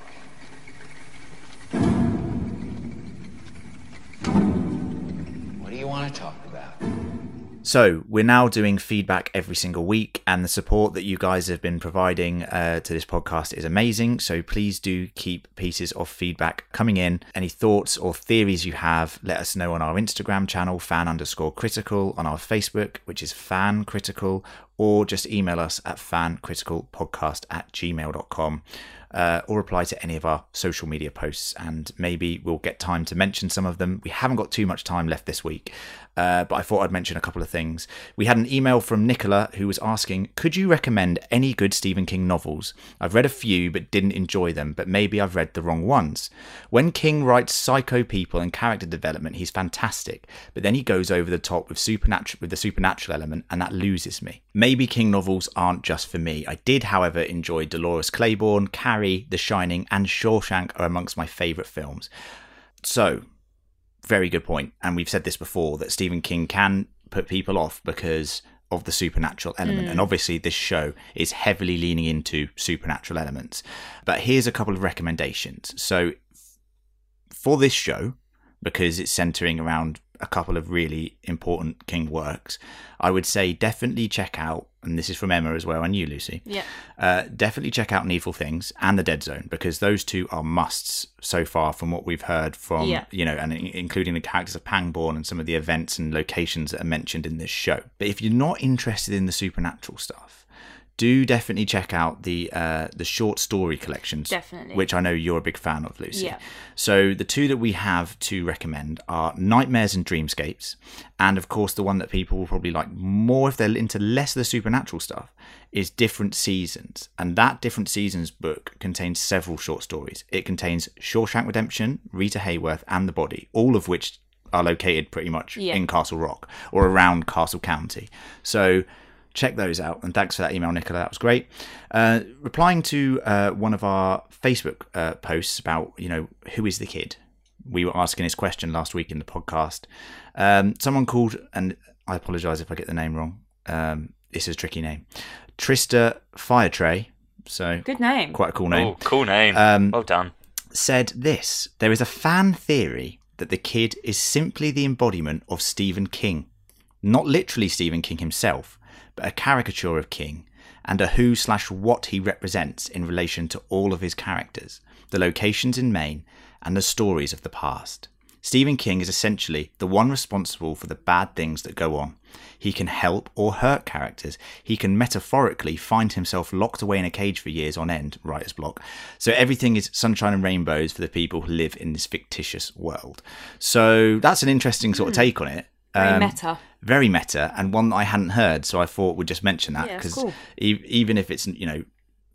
What do you want to talk? So we're now doing feedback every single week, and the support that you guys have been providing uh, to this podcast is amazing. So please do keep pieces of feedback coming in. Any thoughts or theories you have, let us know on our Instagram channel, fan underscore critical, on our Facebook, which is fan critical, or just email us at fancriticalpodcast at gmail.com. Uh, or reply to any of our social media posts, and maybe we'll get time to mention some of them. We haven't got too much time left this week, uh, but I thought I'd mention a couple of things. We had an email from Nicola who was asking, Could you recommend any good Stephen King novels? I've read a few but didn't enjoy them, but maybe I've read the wrong ones. When King writes psycho people and character development, he's fantastic, but then he goes over the top with supernatural with the supernatural element, and that loses me. Maybe King novels aren't just for me. I did, however, enjoy Dolores Claiborne, Carrie, The Shining, and Shawshank are amongst my favourite films. So, very good. And we've said this before that Stephen King can put people off because of the supernatural element. Mm. And obviously, this show is heavily leaning into supernatural elements. But here's a couple of recommendations. So, for this show, because it's centering around a couple of really important King works, I would say definitely check out, and this is from Emma as well, and you, Lucy. Yeah. Uh, definitely check out Needful Things and The Dead Zone because those two are musts so far from what we've heard from, Yeah. you know, and in- including the characters of Pangborn and some of the events and locations that are mentioned in this show. But if you're not interested in the supernatural stuff, do definitely check out the uh, the short story collections, Definitely. which I know you're a big fan of, Lucy. Yeah. So the two that we have to recommend are Nightmares and Dreamscapes, and of course the one that people will probably like more if they're into less of the supernatural stuff is Different Seasons, and that Different Seasons book contains several short stories. It contains Shawshank Redemption, Rita Hayworth, and The Body, all of which are located pretty much Yeah. in Castle Rock or around Castle County. So check those out. And thanks for that email, Nicola. That was great. Uh, replying to uh, one of our Facebook uh, posts about, you know, who is the kid? We were asking this question last week in the podcast. Um, someone called, and I apologise if I get the name wrong. Um, this is a tricky name. Trista Firetray. So Good name. Quite a cool name. Oh, cool name. Um, well done. Said this There is a fan theory that the kid is simply the embodiment of Stephen King. Not literally Stephen King himself, but a caricature of King and a who slash what he represents in relation to all of his characters, the locations in Maine, and the stories of the past. Stephen King is essentially the one responsible for the bad things that go on. He can help or hurt characters. He can metaphorically find himself locked away in a cage for years on end, writer's block. So everything is sunshine and rainbows for the people who live in this fictitious world. So that's an interesting sort of hmm. take on it. Hmm. Very Um, meta. very meta and one that I hadn't heard, so I thought we'd just mention that Yeah, it's because even if it's you know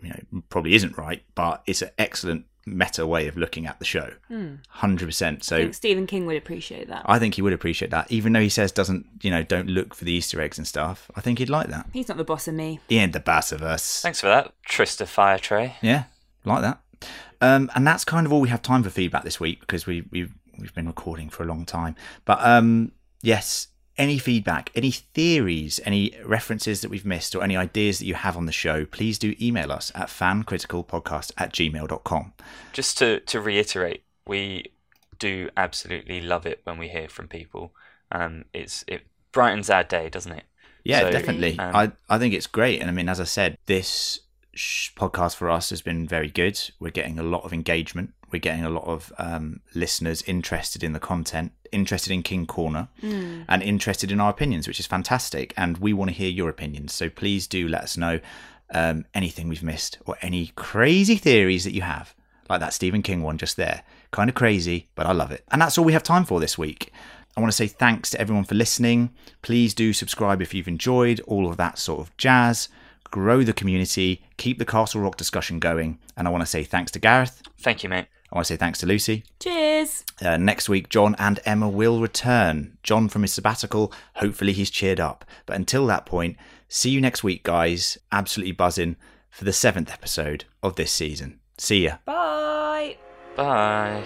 you know probably isn't right, but it's an excellent meta way of looking at the show, Hmm. hundred percent. I So think Stephen King would appreciate that. I think he would appreciate that, even though he says doesn't you know don't look for the Easter eggs and stuff. I think he'd like that. He's not the boss of me. He ain't the boss of us. Thanks for that, Trista Firetray. Yeah, like that. Um, and that's kind of all we have time for feedback this week because we we've we've been recording for a long time. But um, yes, any feedback, any theories, any references that we've missed, or any ideas that you have on the show, please do email us at fancriticalpodcast at gmail.com. Just to, to reiterate, we do absolutely love it when we hear from people. Um, it's it brightens our day, doesn't it? Yeah, So, definitely. um, I I think it's great, and I mean, as I said, this sh- podcast for us has been very good. We're getting a lot of engagement. We're getting a lot of um, listeners interested in the content, interested in King Corner, Mm. and interested in our opinions, which is fantastic. And we want to hear your opinions. So please do let us know um, anything we've missed or any crazy theories that you have, like that Stephen King one just there. Kind of crazy, but I love it. And that's all we have time for this week. I want to say thanks to everyone for listening. Please do subscribe if you've enjoyed all of that sort of jazz. Grow the community, keep the Castle Rock discussion going. And I want to say thanks to Gareth. Thank you, mate. I want to say thanks to Lucy. Cheers. Uh, next week, John and Emma will return. John from his sabbatical. Hopefully, he's cheered up. But until that point, see you next week, guys. Absolutely buzzing for the seventh episode of this season. See ya. Bye. Bye.